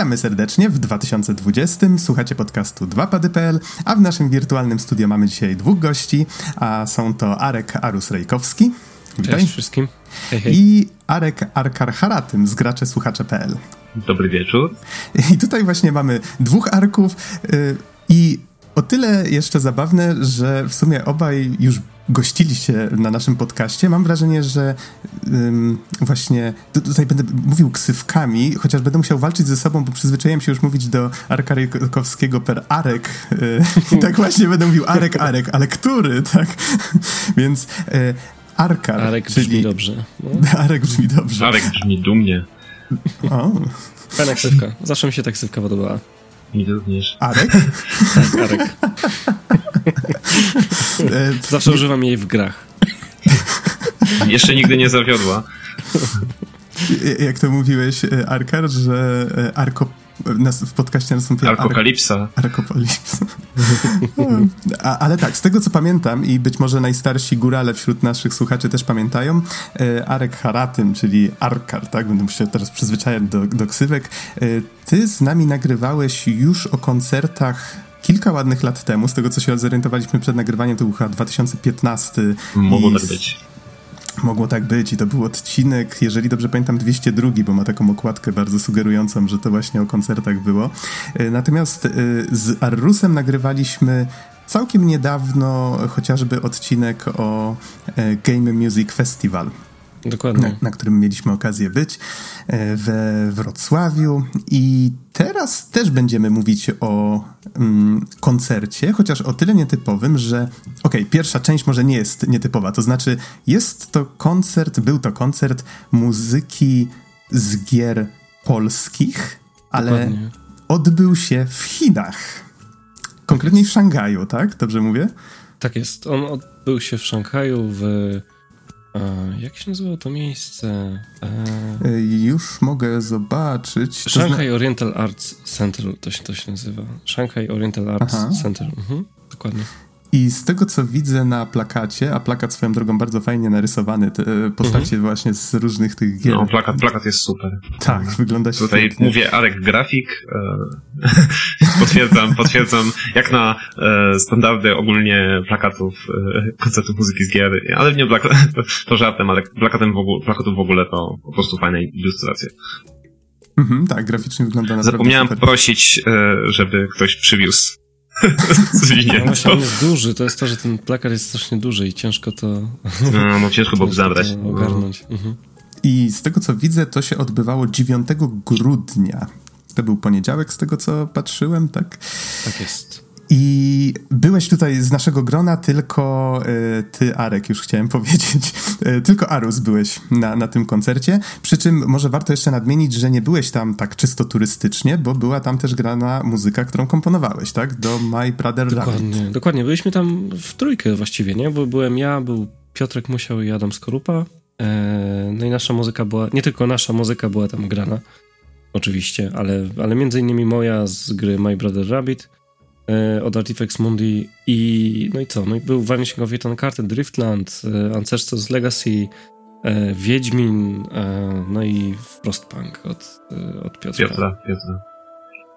Witamy serdecznie w 2020. Słuchacie podcastu 2pady.pl, a w naszym wirtualnym studio mamy dzisiaj dwóch gości, a są to Arek Arus-Rejkowski. Witaj. Cześć wszystkim. Hej, hej. I Arek Arkar Haratym z graczesłuchacze.pl. Dobry wieczór. I tutaj właśnie mamy dwóch Arków yy, i o tyle jeszcze zabawne, że w sumie obaj już gościliście na naszym podcaście. Mam wrażenie, że ym, właśnie tutaj będę mówił ksywkami, chociaż będę musiał walczyć ze sobą, bo przyzwyczaiłem się już mówić do Arka Rykowskiego per Arek. Yy, I tak właśnie będę mówił Arek, Arek, ale który, tak? Więc yy, Arkar. Arek czyli... brzmi dobrze. No. Arek brzmi dobrze. Arek brzmi dumnie. O. Fajna ksywka. Zawsze mi się ta ksywka podobała. Mi również. Arek? tak, Arek. Zawsze używam jej w grach. Jeszcze nigdy nie zawiodła. Jak to mówiłeś, e, Arkar, że e, Arko w podcaście nastąpiła... Arkokalipsa. Arkokalipsa. A, ale tak, z tego co pamiętam i być może najstarsi górale wśród naszych słuchaczy też pamiętają, e, Arek Haratym, czyli Arkar, tak? Będę musiał teraz przyzwyczajać do, do ksywek. Ty z nami nagrywałeś już o koncertach kilka ładnych lat temu, z tego co się zorientowaliśmy przed nagrywaniem, to był chyba 2015. Mogło tak być. Mogło tak być i to był odcinek, jeżeli dobrze pamiętam, 202, bo ma taką okładkę bardzo sugerującą, że to właśnie o koncertach było. E, natomiast e, z Arrusem nagrywaliśmy całkiem niedawno chociażby odcinek o e, Game Music Festival. Dokładnie. Na, na, którym mieliśmy okazję być e, we Wrocławiu. I teraz też będziemy mówić o mm, koncercie, chociaż o tyle nietypowym, że okej, okay, pierwsza część może nie jest nietypowa, to znaczy jest to koncert, był to koncert muzyki z gier polskich, ale Dokładnie. odbył się w Chinach. Konkretnie w Szangaju, tak? Dobrze mówię? Tak jest. On odbył się w Szanghaju w jak się nazywało to miejsce? E... Już mogę zobaczyć. Shanghai zna... Oriental Arts Center to się, to się nazywa. Shanghai Oriental Arts Aha. Center. Mhm, dokładnie. I z tego, co widzę na plakacie, a plakat swoją drogą bardzo fajnie narysowany, te e, postacie mhm. właśnie z różnych tych gier. No, plakat, plakat jest super. Tak, wygląda świetnie. Tutaj mówię Arek Grafik. E, potwierdzam, potwierdzam, jak na e, standardy ogólnie plakatów koncertów muzyki z gier, ale nie plakat, to, żartem, ale plakatem w ogóle, plakatów w ogóle to po prostu fajne ilustracje. Mhm, tak, graficznie wygląda naprawdę Zapomniałem prosić, żeby ktoś przywiózł no właśnie, on jest duży, to jest to, że ten plakat jest strasznie duży i ciężko to... No, no ciężko było zabrać. ogarnąć. Mhm. I z tego co widzę, to się odbywało 9 grudnia. To był poniedziałek, z tego co patrzyłem, tak? Tak jest. I byłeś tutaj z naszego grona, tylko y, ty, Arek, już chciałem powiedzieć, y, tylko Arus byłeś na, na tym koncercie. Przy czym może warto jeszcze nadmienić, że nie byłeś tam tak czysto turystycznie, bo była tam też grana muzyka, którą komponowałeś, tak? Do My Brother Dokładnie, Rabbit. dokładnie. Byliśmy tam w trójkę właściwie, nie? Bo byłem ja, był Piotrek Musiał i Adam Skorupa. E, no i nasza muzyka była, nie tylko nasza muzyka była tam grana, oczywiście, ale, ale między innymi moja z gry My Brother Rabbit E, od Artifex Mundi i no i co, no i był Vanishing of Carter, Driftland, e, Ancestors Legacy, e, Wiedźmin, no i Frostpunk od, od Piotra. Piotra, Piotra.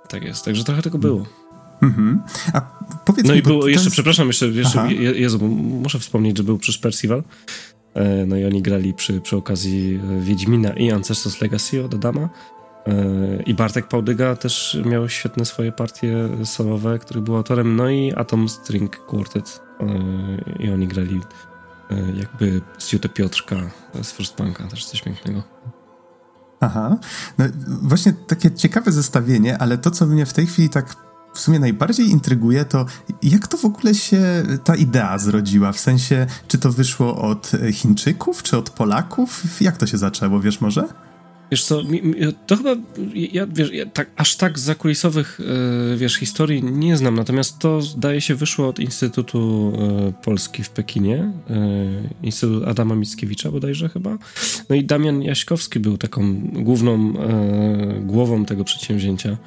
Tak jest, także trochę tego było. Mhm. A powiedz no mi, i było, jeszcze, jest... przepraszam, jeszcze, jeszcze Jezu, muszę wspomnieć, że był przecież Percival. No i oni grali przy, przy okazji Wiedźmina i Ancestors Legacy od Adama. I Bartek Pałdyga też miał świetne swoje partie solowe, który był autorem, no i Atom String Quartet i oni grali jakby Siutę Piotrka z Frostpunka, też coś pięknego. Aha, no właśnie takie ciekawe zestawienie, ale to, co mnie w tej chwili tak w sumie najbardziej intryguje, to jak to w ogóle się ta idea zrodziła? W sensie, czy to wyszło od Chińczyków, czy od Polaków? Jak to się zaczęło, wiesz może? Wiesz co, to chyba, ja, wiesz, ja tak, aż tak zakulisowych, yy, wiesz, historii nie znam, natomiast to, zdaje się, wyszło od Instytutu yy, Polski w Pekinie, yy, Instytut Adama Mickiewicza bodajże chyba, no i Damian Jaśkowski był taką główną głową tego przedsięwzięcia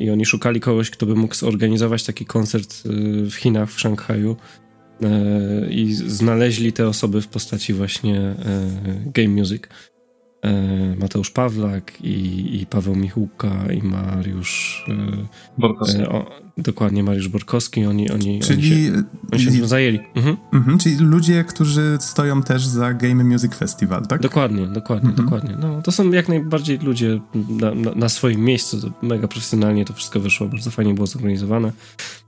i oni szukali kogoś, kto by mógł zorganizować taki koncert w Chinach, w Szanghaju i znaleźli te osoby w postaci właśnie Game Music. E, Mateusz Pawlak, i, i Paweł Michułka, i Mariusz... Borkowski. O, dokładnie, Mariusz Borkowski, oni, oni, Czyli, oni się, oni się tym zajęli. Mhm. Mhm, czyli ludzie, którzy stoją też za Game Music Festival, tak? Dokładnie, dokładnie, Mhm. dokładnie. No, to są jak najbardziej ludzie na, na, na swoim miejscu, to mega profesjonalnie to wszystko wyszło, bardzo fajnie było zorganizowane.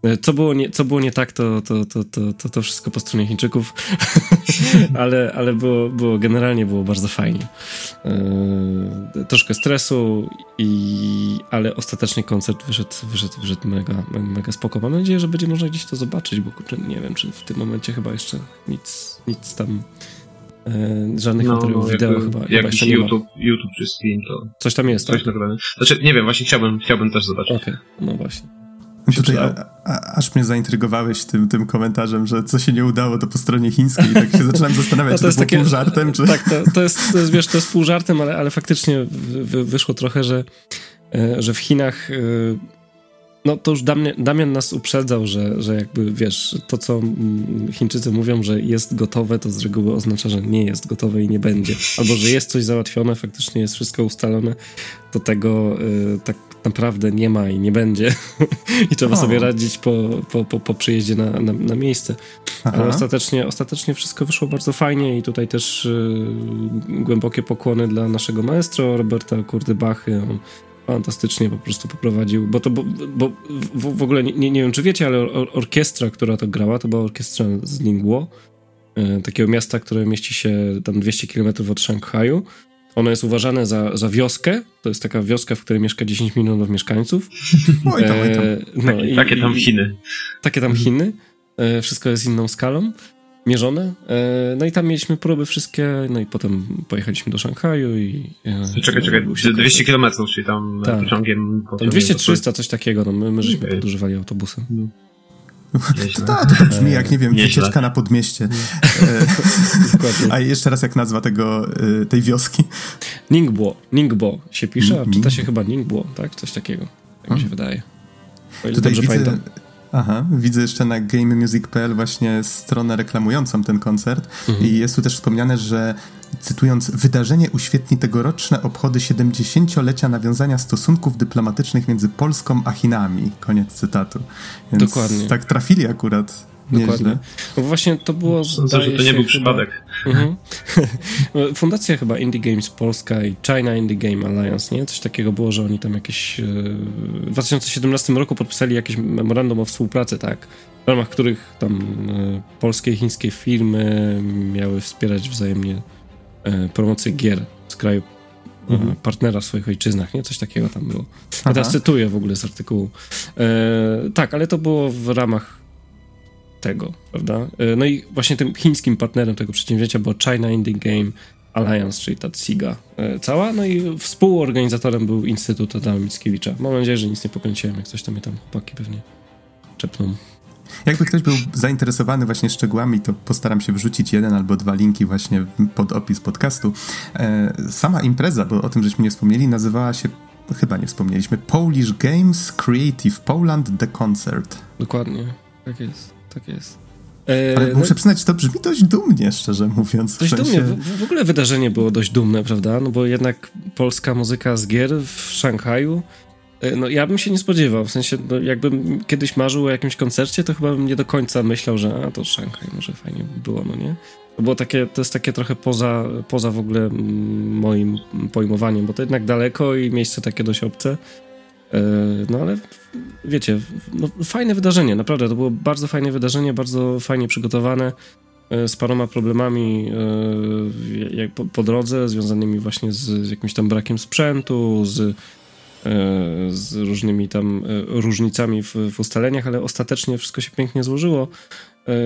E, Co było nie, co było nie tak, to, to, to, to, to, to wszystko po stronie Chińczyków, ale, ale było, było, generalnie było bardzo fajnie. E, troszkę stresu, i, ale ostatecznie koncert wyszedł, wyszedł, wyszedł mega, mega spoko. Mam nadzieję, że będzie można gdzieś to zobaczyć, bo kurczę, nie wiem, czy w tym momencie chyba jeszcze nic, nic tam e, żadnych materiałów wideo jakby- chyba, chyba jakiś jeszcze nie ma. YouTube, YouTube czy Steam, to Coś tam jest, tak? coś nagrane. Znaczy, nie wiem, właśnie chciałbym, chciałbym też zobaczyć. Okej, no właśnie. Tutaj a, a, aż mnie zaintrygowałeś tym, tym komentarzem, że co się nie udało, to po stronie chińskiej. I tak się zaczynam zastanawiać, czy to, było pół żartem, czy... Tak, to, to, jest, to jest, wiesz, to jest pół żartem, ale, ale faktycznie wy, wy, wyszło trochę, że, e, że w Chinach e, no to już Damian, Damian nas uprzedzał, że, że jakby, wiesz, to co mm, Chińczycy mówią, że jest gotowe, to z reguły oznacza, że nie jest gotowe i nie będzie. Albo, że jest coś załatwione, faktycznie jest wszystko ustalone, to tego e, tak naprawdę nie ma i nie będzie. I trzeba O. sobie radzić po, po, po, po przyjeździe na, na, na miejsce. Ale Aha. ostatecznie, ostatecznie wszystko wyszło bardzo fajnie i tutaj też y, głębokie pokłony dla naszego maestro Roberta Kurdybachy. On fantastycznie po prostu poprowadził, bo to, bo, bo w, w ogóle nie, nie wiem, czy wiecie, ale or, orkiestra, która to grała, to była orkiestra z Ningguo, y, takiego miasta, które mieści się tam 200 km od Szanghaju. Ono jest uważane za, za wioskę. To jest taka wioska, w której mieszka 10 milionów mieszkańców. Oj tam, oj tam. E, no Takie, i- takie tam Chiny. takie tam Chiny. E, wszystko jest inną skalą, mierzone. E, no i tam mieliśmy próby wszystkie, no i potem pojechaliśmy do Szanghaju i... E, Czekaj, no, czekaj, był się 200 koncert. km, czyli tam Tak. pociągiem... Tam potem- 200-300, coś takiego, no my, my żeśmy Okej. podużywali autobusem. Nieźle. To, to, to brzmi jak, nie wiem, Nieźle. wycieczka na podmieście. Dokładnie. A jeszcze raz jak nazwa tego, e, tej wioski. Ningbo, Ningbo się pisze, a czyta się chyba Ningbo, tak? Coś takiego, tak mi się wydaje. O ile Tutaj dobrze widzę, pamiętam. Aha, widzę jeszcze na gamemusic.pl właśnie stronę reklamującą ten koncert Mhm. i jest tu też wspomniane, że cytując, wydarzenie uświetni tegoroczne obchody 70-lecia nawiązania stosunków dyplomatycznych między Polską a Chinami. Koniec cytatu. Więc Dokładnie. Tak trafili akurat. Dokładnie. No właśnie to było, Sądzę, że to nie był chyba- przypadek. Mhm. Fundacja chyba Indie Games Polska i China Indie Game Alliance, nie? Coś takiego było, że oni tam jakieś... e, W 2017 roku podpisali jakieś memorandum o współpracy, tak? W ramach których tam e, polskie i chińskie firmy miały wspierać wzajemnie e, promocję gier z kraju Mhm. partnera w swoich ojczyznach, nie? Coś takiego tam było. Ja Aha. teraz cytuję w ogóle z artykułu. E, tak, ale to było w ramach tego, prawda? E, No i właśnie tym chińskim partnerem tego przedsięwzięcia była China Indie Game Alliance, czyli ta CIGA e, cała, no i współorganizatorem był Instytut Adama Mickiewicza. Mam nadzieję, że nic nie pokręciłem, jak coś tam mnie tam chłopaki pewnie czepną. Jakby ktoś był zainteresowany właśnie szczegółami, to postaram się wrzucić jeden albo dwa linki właśnie pod opis podcastu. E, sama impreza, bo o tym żeśmy nie wspomnieli, nazywała się, chyba nie wspomnieliśmy, Polish Games Creative Poland The Concert. Dokładnie, tak jest, tak jest. E, Ale no muszę przyznać, to brzmi dość dumnie, szczerze mówiąc. W Dość sensie- dumnie. W, w ogóle wydarzenie było dość dumne, prawda? No bo jednak polska muzyka z gier w Szanghaju. e, No ja bym się nie spodziewał. W sensie, no, jakbym kiedyś marzył o jakimś koncercie, to chyba bym nie do końca myślał, że a to Szanghaj może fajnie by było, no nie? To było takie, to jest takie trochę poza, poza w ogóle moim pojmowaniem, bo to jednak daleko i miejsce takie dość obce. E, No ale wiecie, no, fajne wydarzenie, naprawdę. To było bardzo fajne wydarzenie, bardzo fajnie przygotowane e, z paroma problemami e, jak po, po drodze, związanymi właśnie z, z jakimś tam brakiem sprzętu, z, z różnymi tam różnicami w, w ustaleniach, ale ostatecznie wszystko się pięknie złożyło.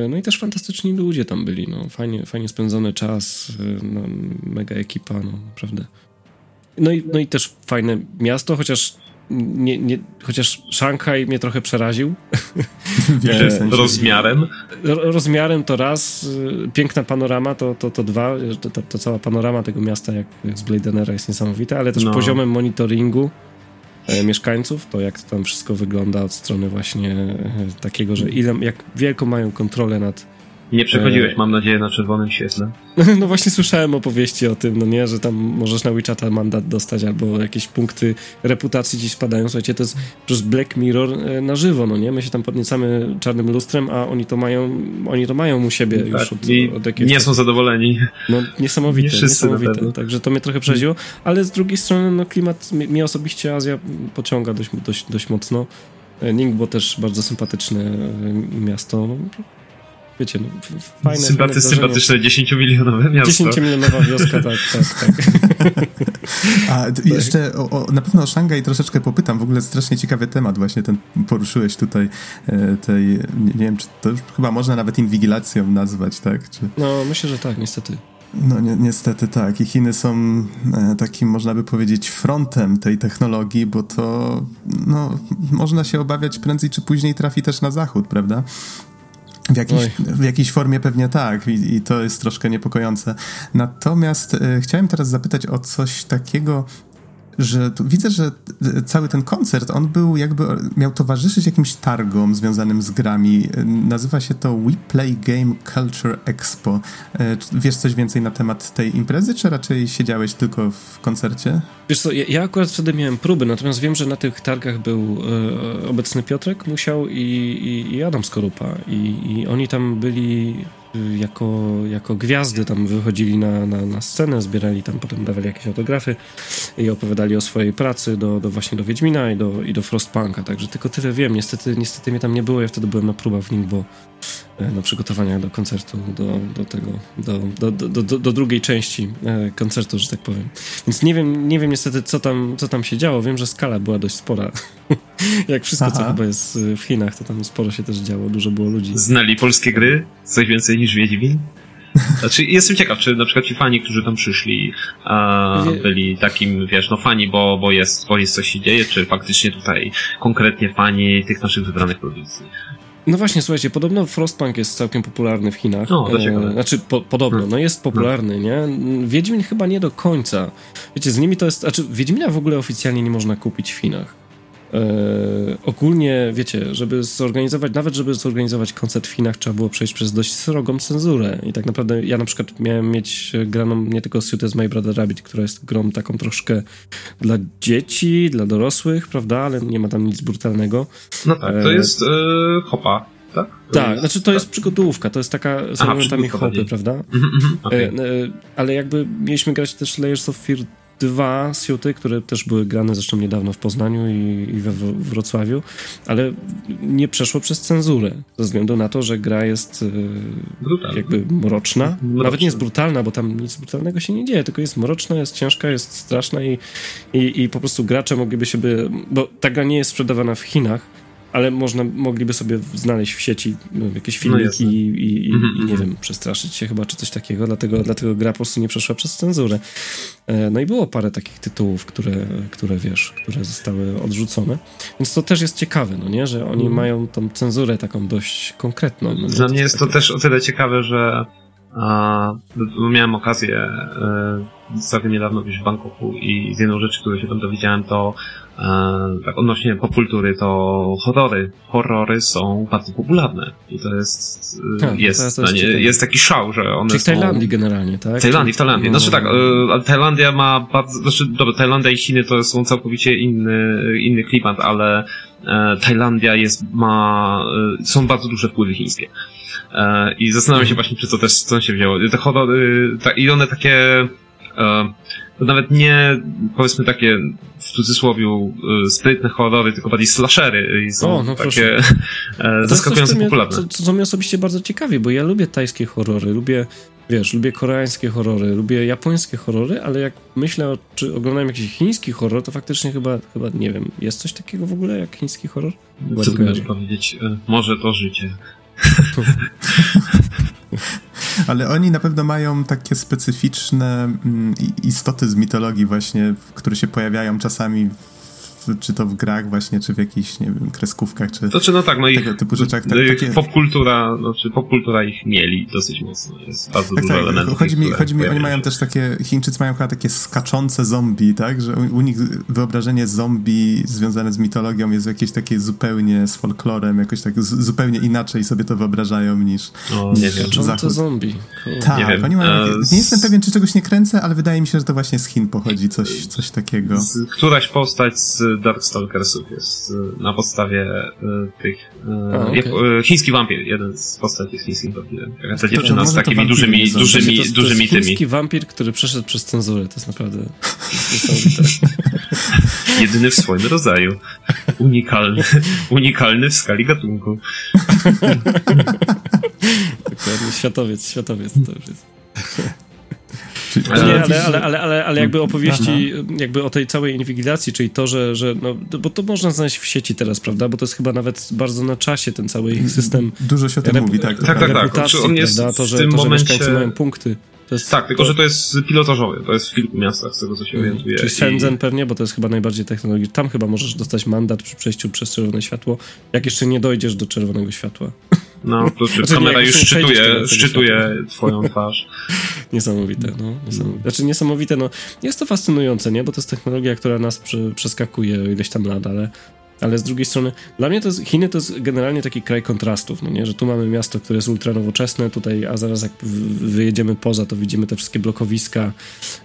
No i też fantastyczni ludzie tam byli, no. Fajnie, fajnie spędzony czas, no, mega ekipa, no naprawdę. No i, no i też fajne miasto, chociaż nie, nie, chociaż Szanghaj mnie trochę przeraził. w sensie? Rozmiarem. Ro- Rozmiarem to raz, y, piękna panorama to, to, to dwa, to, to, to cała panorama tego miasta jak, jak z Blade Runnera jest niesamowita, ale też No. poziomem monitoringu e, mieszkańców, to jak tam wszystko wygląda od strony właśnie e, takiego, że ile, jak wielką mają kontrolę nad, Nie przechodziłeś, mam nadzieję, na czerwonym świetle. No właśnie słyszałem opowieści o tym, no nie, że tam możesz na WeChata mandat dostać albo jakieś punkty reputacji gdzieś spadają. Słuchajcie, to jest przez Black Mirror e, na żywo, no nie? My się tam podniecamy czarnym lustrem, a oni to mają, oni to mają u siebie tak, już od, od jakiegoś Nie są zadowoleni. No niesamowite, nie niesamowite. Także to mnie trochę przeziło, ale z drugiej strony, no klimat, mnie osobiście Azja pociąga dość, dość, dość mocno. E, Ningbo też bardzo sympatyczne e, miasto. Wiecie, no, fajne, Sympaty, Sympatyczne 10-milionowe miasto. 10-milionowa wioska, tak, tak, tak. A jeszcze o, o, na pewno o Szangaj troszeczkę popytam. W ogóle strasznie ciekawy temat właśnie ten poruszyłeś tutaj e, tej, nie, nie, wiem, czy to już chyba można nawet inwigilacją nazwać, tak? Czy... No, myślę, że tak, niestety. No ni niestety tak. I Chiny są e, takim, można by powiedzieć, frontem tej technologii, bo to no, można się obawiać prędzej czy później trafi też na zachód, prawda? W, jakiś, w jakiejś formie pewnie tak I, i, to jest troszkę niepokojące. Natomiast e, chciałem teraz zapytać o coś takiego, że widzę, że cały ten koncert, on był jakby, miał towarzyszyć jakimś targom związanym z grami. Nazywa się to We Play Game Culture Expo. E, wiesz coś więcej na temat tej imprezy, czy raczej siedziałeś tylko w koncercie? Wiesz co, ja, ja akurat wtedy miałem próby, natomiast wiem, że na tych targach był e, obecny Piotrek Musiał i, i, i Adam Skorupa i, i oni tam byli jako, jako gwiazdy tam wychodzili na, na, na scenę, zbierali tam, potem dawali jakieś autografy i opowiadali o swojej pracy do, do właśnie do Wiedźmina i do, i do Frostpunka, także tylko tyle wiem. Niestety, niestety mnie tam nie było, ja wtedy byłem na próbach w nim, bo E, na przygotowaniach do koncertu, do, do tego, do, do, do, do, do drugiej części e, koncertu, że tak powiem. Więc nie wiem, nie wiem niestety, co tam, co tam się działo. Wiem, że skala była dość spora. Jak wszystko, Aha. co chyba jest e, w Chinach, to tam sporo się też działo, dużo było ludzi. Znali polskie gry? Coś więcej niż Wiedźmin? Znaczy, jestem ciekaw, czy na przykład ci fani, którzy tam przyszli, a, byli takim, wiesz, no fani, bo, bo, jest, bo jest coś się dzieje, czy faktycznie tutaj konkretnie fani tych naszych wybranych produkcji. No właśnie, słuchajcie, podobno Frostpunk jest całkiem popularny w Chinach. No, to ciekawe. E, znaczy, po, podobno, hmm. no jest popularny, nie? Wiedźmin chyba nie do końca. Wiecie, z nimi to jest, znaczy Wiedźmina w ogóle oficjalnie nie można kupić w Chinach. E, ogólnie, wiecie, żeby zorganizować, nawet żeby zorganizować koncert w Chinach, trzeba było przejść przez dość srogą cenzurę. I tak naprawdę ja na przykład miałem mieć graną nie tylko Suit as My Brother Rabbit, która jest grą taką troszkę dla dzieci, dla dorosłych, prawda, ale nie ma tam nic brutalnego. No tak, to e, jest yy, hopa. Tak? tak, znaczy to jest tak. przygodówka, to jest taka z elementami hopy, prawda? Mhm, mhm, okay. ale jakby mieliśmy grać też Layers of Fear dwa siuty, które też były grane zresztą niedawno w Poznaniu i, i we Wrocławiu, ale nie przeszło przez cenzurę, ze względu na to, że gra jest e, jakby mroczna. mroczna. Nawet nie jest brutalna, bo tam nic brutalnego się nie dzieje, tylko jest mroczna, jest ciężka, jest straszna i, i, i po prostu gracze mogliby się by... Bo ta gra nie jest sprzedawana w Chinach, ale można, mogliby sobie znaleźć w sieci no, jakieś no filmiki no i, i, mm -hmm. i, nie mhm. wiem, przestraszyć się chyba, czy coś takiego, dlatego, dlatego gra po prostu nie przeszła przez cenzurę. E, no i było parę takich tytułów, które, które wiesz, które zostały odrzucone, więc to też jest ciekawe, no nie, że oni mm. mają tą cenzurę taką dość konkretną. No, Dla mnie jest to też o tyle ciekawe, że a, miałem okazję e, całkiem niedawno być w Bangkoku i z jedną rzeczy, której się tam dowiedziałem, to tak odnośnie popkultury, to horrory. Horrory są bardzo popularne. I to jest, e, tak, jest, to jest, nie, jest taki szał, że one Czyli w Tajlandii generalnie, tak? W Tajlandii, w Tajlandii. Znaczy tak, e, Tajlandia ma bardzo, znaczy dobra, Tajlandia i Chiny to są całkowicie inny, inny klimat, ale e, Tajlandia jest, ma, e, są bardzo duże wpływy chińskie. E, I zastanawiam się właśnie, czy co też co się wzięło. Te horrory, ta, i one takie, e, to nawet nie, powiedzmy takie, w cudzysłowie, sprytne horrory, tylko bardziej slashery i są o, no takie zaskakująco to popularne. To, co mnie osobiście bardzo ciekawi, bo ja lubię tajskie horrory, lubię, wiesz, lubię koreańskie horrory, lubię japońskie horrory, ale jak myślę, o, czy oglądałem jakiś chiński horror, to faktycznie chyba, chyba, nie wiem, jest coś takiego w ogóle jak chiński horror? Co ty powiedzieć? Może to życie. Ale oni na pewno mają takie specyficzne mm, istoty z mitologii właśnie, które się pojawiają czasami czy to w grach właśnie, czy w jakichś, nie wiem, kreskówkach, czy to czy no tak, no tego ich, typu rzeczach. Tak, ich takie... popkultura, znaczy popkultura ich mieli dosyć mocno, jest bardzo tak, dużo tak, elementów. Chodzi mi, chodzi mi oni mają się. też takie, Chińczycy mają chyba takie skaczące zombie, tak, że u, u nich wyobrażenie zombie związane z mitologią jest jakieś takie zupełnie z folklorem, jakoś tak z, zupełnie inaczej sobie to wyobrażają niż, No, niż nie wiem. Zachód. Skaczące zombie. Cool. Tak, Nie oni mają. e, Nie jestem pewien, czy czegoś nie kręcę, ale wydaje mi się, że to właśnie z Chin pochodzi, coś, coś takiego. Z, któraś postać z Darkstalkersów jest y, na podstawie y, tych. y, A, okej. jak- y, chiński wampir, jeden z postaci jest chińskim wampirem. Taka Ta dziewczyna z takimi dużymi, dużymi, to, to dużymi jest tymi. chiński wampir, który przeszedł przez cenzurę. To jest naprawdę niesamowite. Jedyny w swoim rodzaju. Unikalny, unikalny w skali gatunku. Dokładnie, światowiec, światowiec to już jest. Nie, ale, ale, ale, ale, ale jakby opowieści, Aha. jakby o tej całej inwigilacji, czyli to, że, że no, bo to można znaleźć w sieci teraz, prawda? Bo to jest chyba nawet bardzo na czasie ten cały ich system Dużo się o tym rep- mówi, tak. to Tak, tak, tak. On jest prawda? To, w że, tym to, że momencie- mieszkańcy mają punkty. To jest, Tak, tylko że to jest pilotażowe. To jest w kilku miastach, z tego co się orientuję. Czyli I- Shenzhen pewnie, bo to jest chyba najbardziej technologiczne. Tam chyba możesz dostać mandat przy przejściu przez czerwone światło, jak jeszcze nie dojdziesz do czerwonego światła. No, to czy Znaczy, kamera już szczytuje, szczytuje twoją twarz. Niesamowite, no. Niesamowite. Znaczy niesamowite, no. Jest to fascynujące, nie? Bo to jest technologia, która nas przeskakuje o ileś tam lat, ale, ale z drugiej strony, dla mnie to jest, Chiny to jest generalnie taki kraj kontrastów, no nie? Że tu mamy miasto, które jest ultra nowoczesne, tutaj, a zaraz jak wyjedziemy poza, to widzimy te wszystkie blokowiska,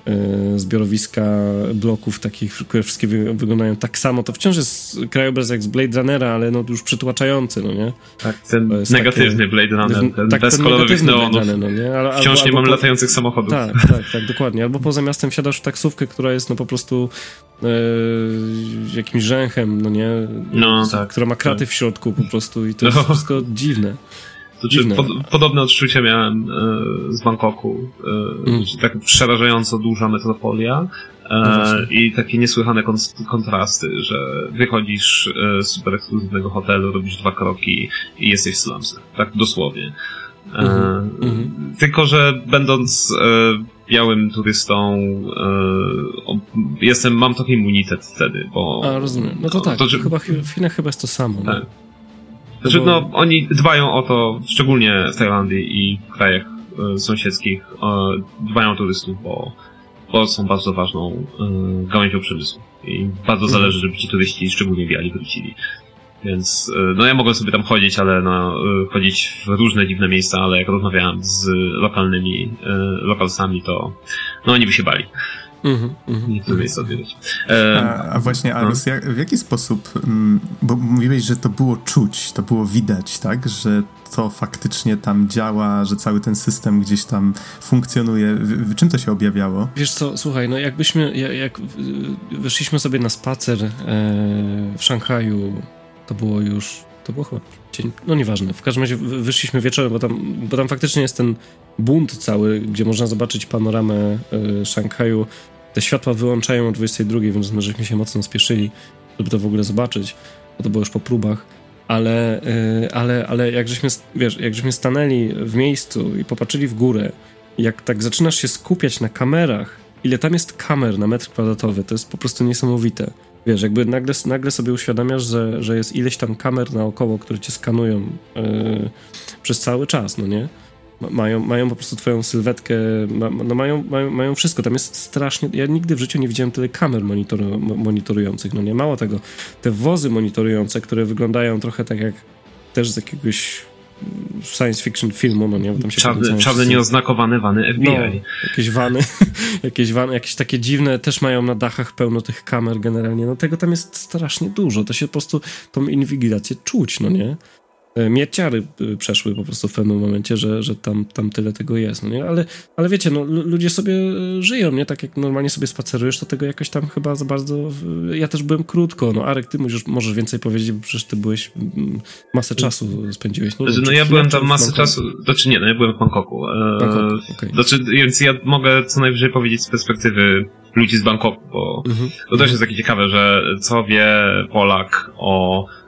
e, zbiorowiska bloków takich, które wszystkie wy, wyglądają tak samo. To wciąż jest krajobraz jak z Blade Runnera, ale no już przytłaczający, no nie? Tak, ten negatywny takie- Blade Runner, ten tak, bez ten kolorowych neonów. Runner, no nie? Ale, Wciąż albo- nie po- latających samochodów. tak, tak, tak, dokładnie. Albo poza miastem wsiadasz w taksówkę, która jest no po prostu e, jakimś rzęchem, no nie? No, Z- tak, Która ma kraty tak. w środku po prostu i to jest No. wszystko dziwne. To czy Dziwne. pod, podobne odczucie miałem e, z Bangkoku. E, Mm. Tak przerażająco duża metropolia No e, właśnie. i takie niesłychane kon kontrasty, że wychodzisz e, z super ekskluzywnego hotelu, robisz dwa kroki i jesteś w slumsach. Tak dosłownie. Mhm, mhm. Tylko, że będąc e, białym turystą e, jestem, mam trochę immunitet wtedy, bo... A, rozumiem. No to tak, to, że- chyba w Chinach chyba jest to samo. no. Tak. Znaczy, bo- no, oni dbają o to, szczególnie w Tajlandii i w krajach e, sąsiedzkich, e, dbają o turystów, bo, bo są bardzo ważną e, gałęzią przemysłu. I bardzo Mhm. zależy, żeby ci turyści, szczególnie biali, wrócili. Więc, e, no ja mogłem sobie tam chodzić, ale no, e, chodzić w różne dziwne miejsca, ale jak rozmawiałem z lokalnymi e, lokalsami, to no oni by się bali Mhm, mhm. niektóre miejsca odwiedzać. E, A, a właśnie, no. Arus, jak, w jaki sposób, mm, bo mówiłeś, że to było czuć, to było widać, tak, że to faktycznie tam działa, że cały ten system gdzieś tam funkcjonuje. W, w czym to się objawiało? Wiesz co, słuchaj, no jakbyśmy, jak, jak wyszliśmy sobie na spacer e, w Szanghaju, to było już, to było chyba dzień, no nieważne, w każdym razie wy- wyszliśmy wieczorem, bo tam, bo tam faktycznie jest ten bunt cały, gdzie można zobaczyć panoramę e, Szanghaju. Te światła wyłączają o 22, więc my żeśmy się mocno spieszyli, żeby to w ogóle zobaczyć, bo to było już po próbach. Ale, e, ale, ale jak żeśmy, wiesz, jak żeśmy stanęli w miejscu i popatrzyli w górę, jak tak zaczynasz się skupiać na kamerach, ile tam jest kamer na metr kwadratowy, to jest po prostu niesamowite. Wiesz, jakby nagle, nagle sobie uświadamiasz, że, że jest ileś tam kamer naokoło, które cię skanują yy, przez cały czas, no nie? Ma- Mają, mają po prostu twoją sylwetkę, ma, no mają, mają, mają wszystko. Tam jest strasznie. Ja nigdy w życiu nie widziałem tyle kamer monitoru, mo- monitorujących. No nie mało tego. Te wozy monitorujące, które wyglądają trochę tak jak też z jakiegoś science fiction filmu, no nie? Bo tam się czarne wszyscy- nieoznakowane wany FBI. no, jakieś wany, jakieś wany, jakieś takie dziwne, też mają na dachach pełno tych kamer generalnie, no tego tam jest strasznie dużo, to się po prostu tą inwigilację czuć, no nie? E, Mieciary y, przeszły po prostu w pewnym momencie, że, że tam, tam tyle tego jest, no nie? Ale, ale wiecie, no lu- ludzie sobie y, żyją, nie? Tak jak normalnie sobie spacerujesz, to tego jakoś tam chyba za bardzo... Ja też byłem krótko, no Arek, ty możesz, możesz więcej powiedzieć, bo przecież ty byłeś, masę czasu spędziłeś, nie? Znaczy, Czy no ja byłem tam masę czasu, znaczy nie, no ja byłem w Bangkoku. E, Bangkoku, okej. Znaczy, więc ja mogę co najwyżej powiedzieć z perspektywy ludzi z Bangkoku, bo Mhm. to też jest takie ciekawe, że co wie Polak o e,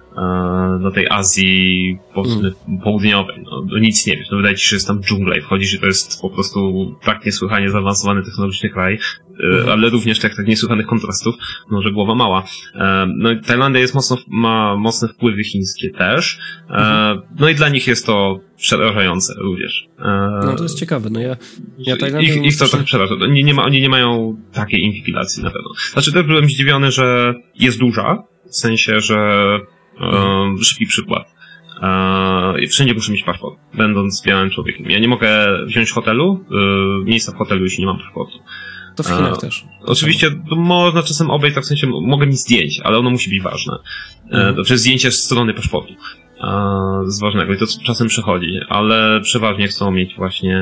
do tej Azji Mm. południowej. No, no nic nie wiesz, no wydaje ci się, że jest tam dżungla i wchodzisz i to jest po prostu tak niesłychanie zaawansowany technologicznie kraj, e, Mhm. ale również tak, tak niesłychanych kontrastów, no że głowa mała. E, No i Tajlandia jest mocno, ma mocne wpływy chińskie też, e, no i dla nich jest to przerażające również. E, No to jest ciekawe, no ja, ja Tajlandię... ich, ich to tak przeraża. Nie, nie ma, oni nie mają takiej inwigilacji na pewno. Znaczy też byłem zdziwiony, że jest duża, w sensie, że e, szybki przykład. E, wszędzie muszę mieć paszport, będąc białym człowiekiem. Ja nie mogę wziąć hotelu, e, miejsca w hotelu, jeśli nie mam paszportu. To w Chinach A, też. Oczywiście to można czasem obejść, tak w sensie mogę mieć zdjęcie, ale ono musi być ważne. E, Mhm. przez zdjęcie z strony paszportu. E, z ważnego i to czasem przechodzi, ale przeważnie chcą mieć właśnie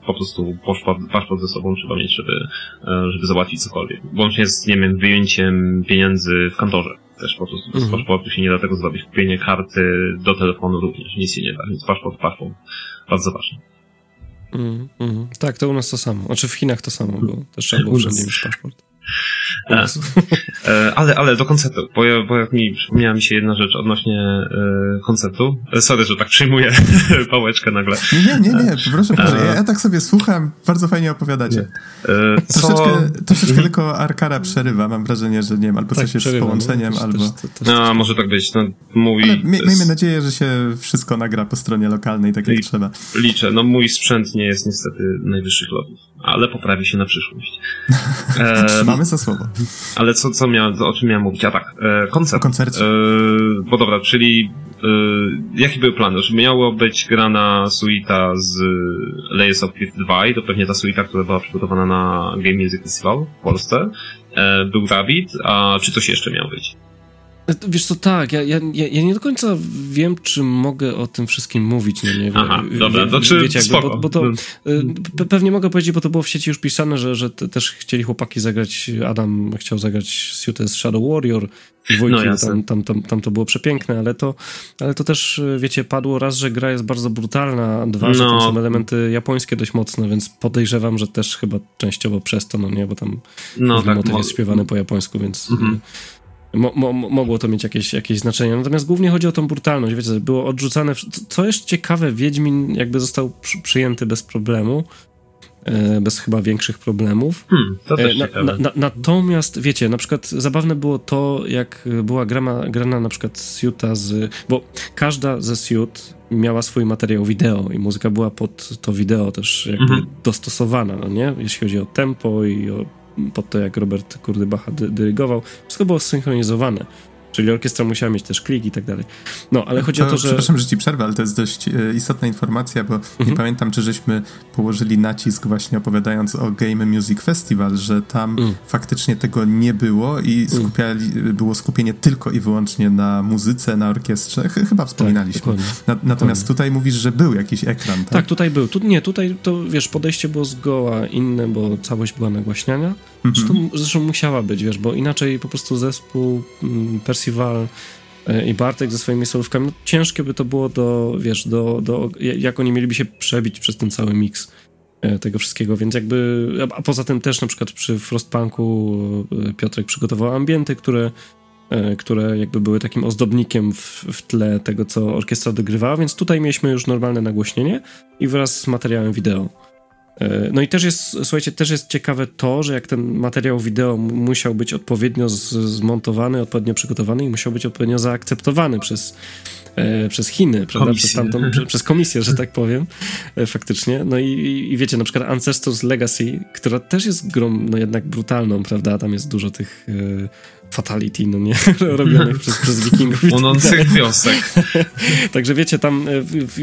y, po prostu paszport, paszport ze sobą trzeba mieć, żeby, e, żeby załatwić cokolwiek. Łącznie z, nie wiem, wyjęciem pieniędzy w kantorze. Też po prostu bez Mhm. paszportu się nie da tego zrobić. Kupienie karty do telefonu również, nic się nie da, więc paszport, paszport. Bardzo ważny. Mm, mm. Tak, to u nas to samo. Znaczy w Chinach to samo było. Też trzeba było mieć paszport. E. E, ale, ale do koncertu, bo, ja, bo jak mi przypomniała mi się jedna rzecz odnośnie e, koncertu. Sorry, że tak przyjmuję pałeczkę nagle. Nie, nie, nie, proszę, proszę. Ja, ja tak sobie słucham, bardzo fajnie opowiadacie. Co... Troszeczkę, troszeczkę tylko Arkara przerywa, mam wrażenie, że nie wiem, albo coś jest z no. połączeniem, Też- albo... też- też- też- A, może tak być. No, mój, Ale mie- miejmy nadzieję, że się wszystko nagra po stronie lokalnej, tak jak I- trzeba. Liczę. No mój sprzęt nie jest niestety najwyższych lotów, ale poprawi się na przyszłość. E, Trzymamy za słowo. ale co, co miałem, o czym miałem mówić? A tak, e, koncert. O koncercie. E, bo dobra, czyli e, jakie były plany? Że miało być grana suita z Layers of Fear 2 i to pewnie ta suita, która była przygotowana na Game Music Festival w Polsce. E, był David, a czy coś jeszcze miało być? Wiesz co, tak, ja, ja, ja nie do końca wiem, czy mogę o tym wszystkim mówić, no nie Aha, wie- dobra, to czy wiecie, jakby, bo, bo to y, pe- pewnie mogę powiedzieć, bo to było w sieci już pisane, że, że te, też chcieli chłopaki zagrać, Adam chciał zagrać suitę z Shadow Warrior, dwójki, No tam, tam, tam, tam to było przepiękne, ale to, ale to też, wiecie, padło raz, że gra jest bardzo brutalna, a dwa, że tam No. są elementy japońskie dość mocne, więc podejrzewam, że też chyba częściowo przez to, no nie, bo tam No tak, motyw mo- jest śpiewany po japońsku, więc Mhm. y, mo, mo, mogło to mieć jakieś, jakieś znaczenie. Natomiast głównie chodzi o tą brutalność. Wiecie, było odrzucane. w- co- jest ciekawe, Wiedźmin jakby został przy, przyjęty bez problemu. e, Bez chyba większych problemów. Hmm, to też E, Na, ciekawe. na, na, natomiast wiecie, na przykład zabawne było to, jak była grana, grana na przykład Siuta z. Bo każda ze Siut miała swój materiał wideo i muzyka była pod to wideo też jakby Mhm. dostosowana, no nie? Jeśli chodzi o tempo i o, pod to, jak Robert Kurdybacha dy, dyrygował. Wszystko było zsynchronizowane. Czyli orkiestra musiała mieć też klik i tak dalej. No, ale chodzi o to, że... Przepraszam, że ci przerwę, ale to jest dość e, istotna informacja, bo Mhm. nie pamiętam, czy żeśmy położyli nacisk właśnie opowiadając o Game Music Festival, że tam Mm. faktycznie tego nie było i skupiali, było skupienie tylko i wyłącznie na muzyce, na orkiestrze. Ch- chyba wspominaliśmy. dokładnie. na, natomiast tutaj mówisz, że był jakiś ekran, tak? Tak, tutaj był. Tu, nie, tutaj to wiesz, podejście było zgoła inne, bo całość była nagłaśniania. Mhm. Zresztą, zresztą musiała być, wiesz, bo inaczej po prostu zespół mm, Percival e, i Bartek ze swoimi solówkami, no, ciężkie by to było do, wiesz, do, do, jak oni mieliby się przebić przez ten cały miks e, tego wszystkiego, więc jakby, a- poza tym też na przykład przy Frostpunku e, Piotrek przygotował ambienty, które które jakby były takim ozdobnikiem w, w tle tego, co orkiestra dogrywała, więc tutaj mieliśmy już normalne nagłośnienie i wraz z materiałem wideo. E, No i też jest, słuchajcie, też jest ciekawe to, że jak ten materiał wideo musiał być odpowiednio zmontowany, odpowiednio przygotowany i musiał być odpowiednio zaakceptowany przez, e, przez Chiny, prawda? Komisję. Przez, tamtą, prze, przez komisję, że tak powiem, e, faktycznie. No i, i wiecie, na przykład Ancestors Legacy, która też jest grą, no jednak brutalną, prawda? Tam jest dużo tych fatality, no nie, robionych przez, przez wikingów. tak. Płonących wiosek. Także wiecie, tam e, w, w,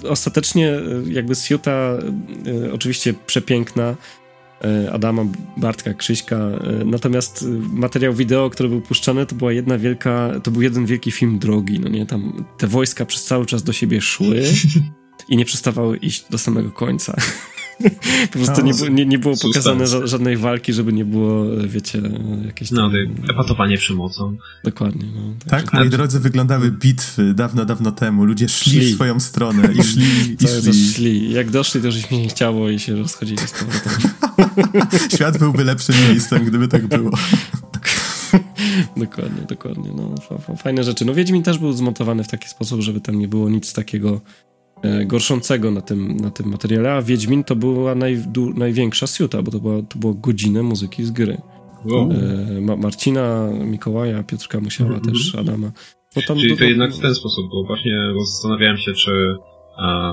w, ostatecznie e, jakby Siuta e, oczywiście przepiękna e, Adama, Bartka, Krzyśka, e, natomiast e, materiał wideo, który był puszczany, to była jedna wielka, to był jeden wielki film drogi, no nie, tam te wojska przez cały czas do siebie szły i nie przestawały iść do samego końca. Po prostu No, nie, było- nie, nie było pokazane ża- żadnej walki, żeby nie było, wiecie, jakieś No, tam... ty- epatowanie przemocą. Dokładnie, no. Tak, moi drodzy, wyglądały bitwy dawno, dawno temu. Ludzie szli, Szli. w swoją stronę i szli, i Cały czas szli. szli. Jak doszli, to już ich nie chciało i się rozchodzili z powrotem. Świat byłby lepszym miejscem, gdyby tak było. dokładnie, dokładnie. No, fajne rzeczy. No Wiedźmin też był zmontowany w taki sposób, żeby tam nie było nic takiego gorszącego na tym, na tym materiale, a Wiedźmin to była naj, największa siuta, bo to była, to była godzinę muzyki z gry. Wow. E, Ma Marcina, Mikołaja, Piotrka Musiała mm -hmm. też, Adama. Czyli to jednak w ten sposób, bo właśnie zastanawiałem się, czy a,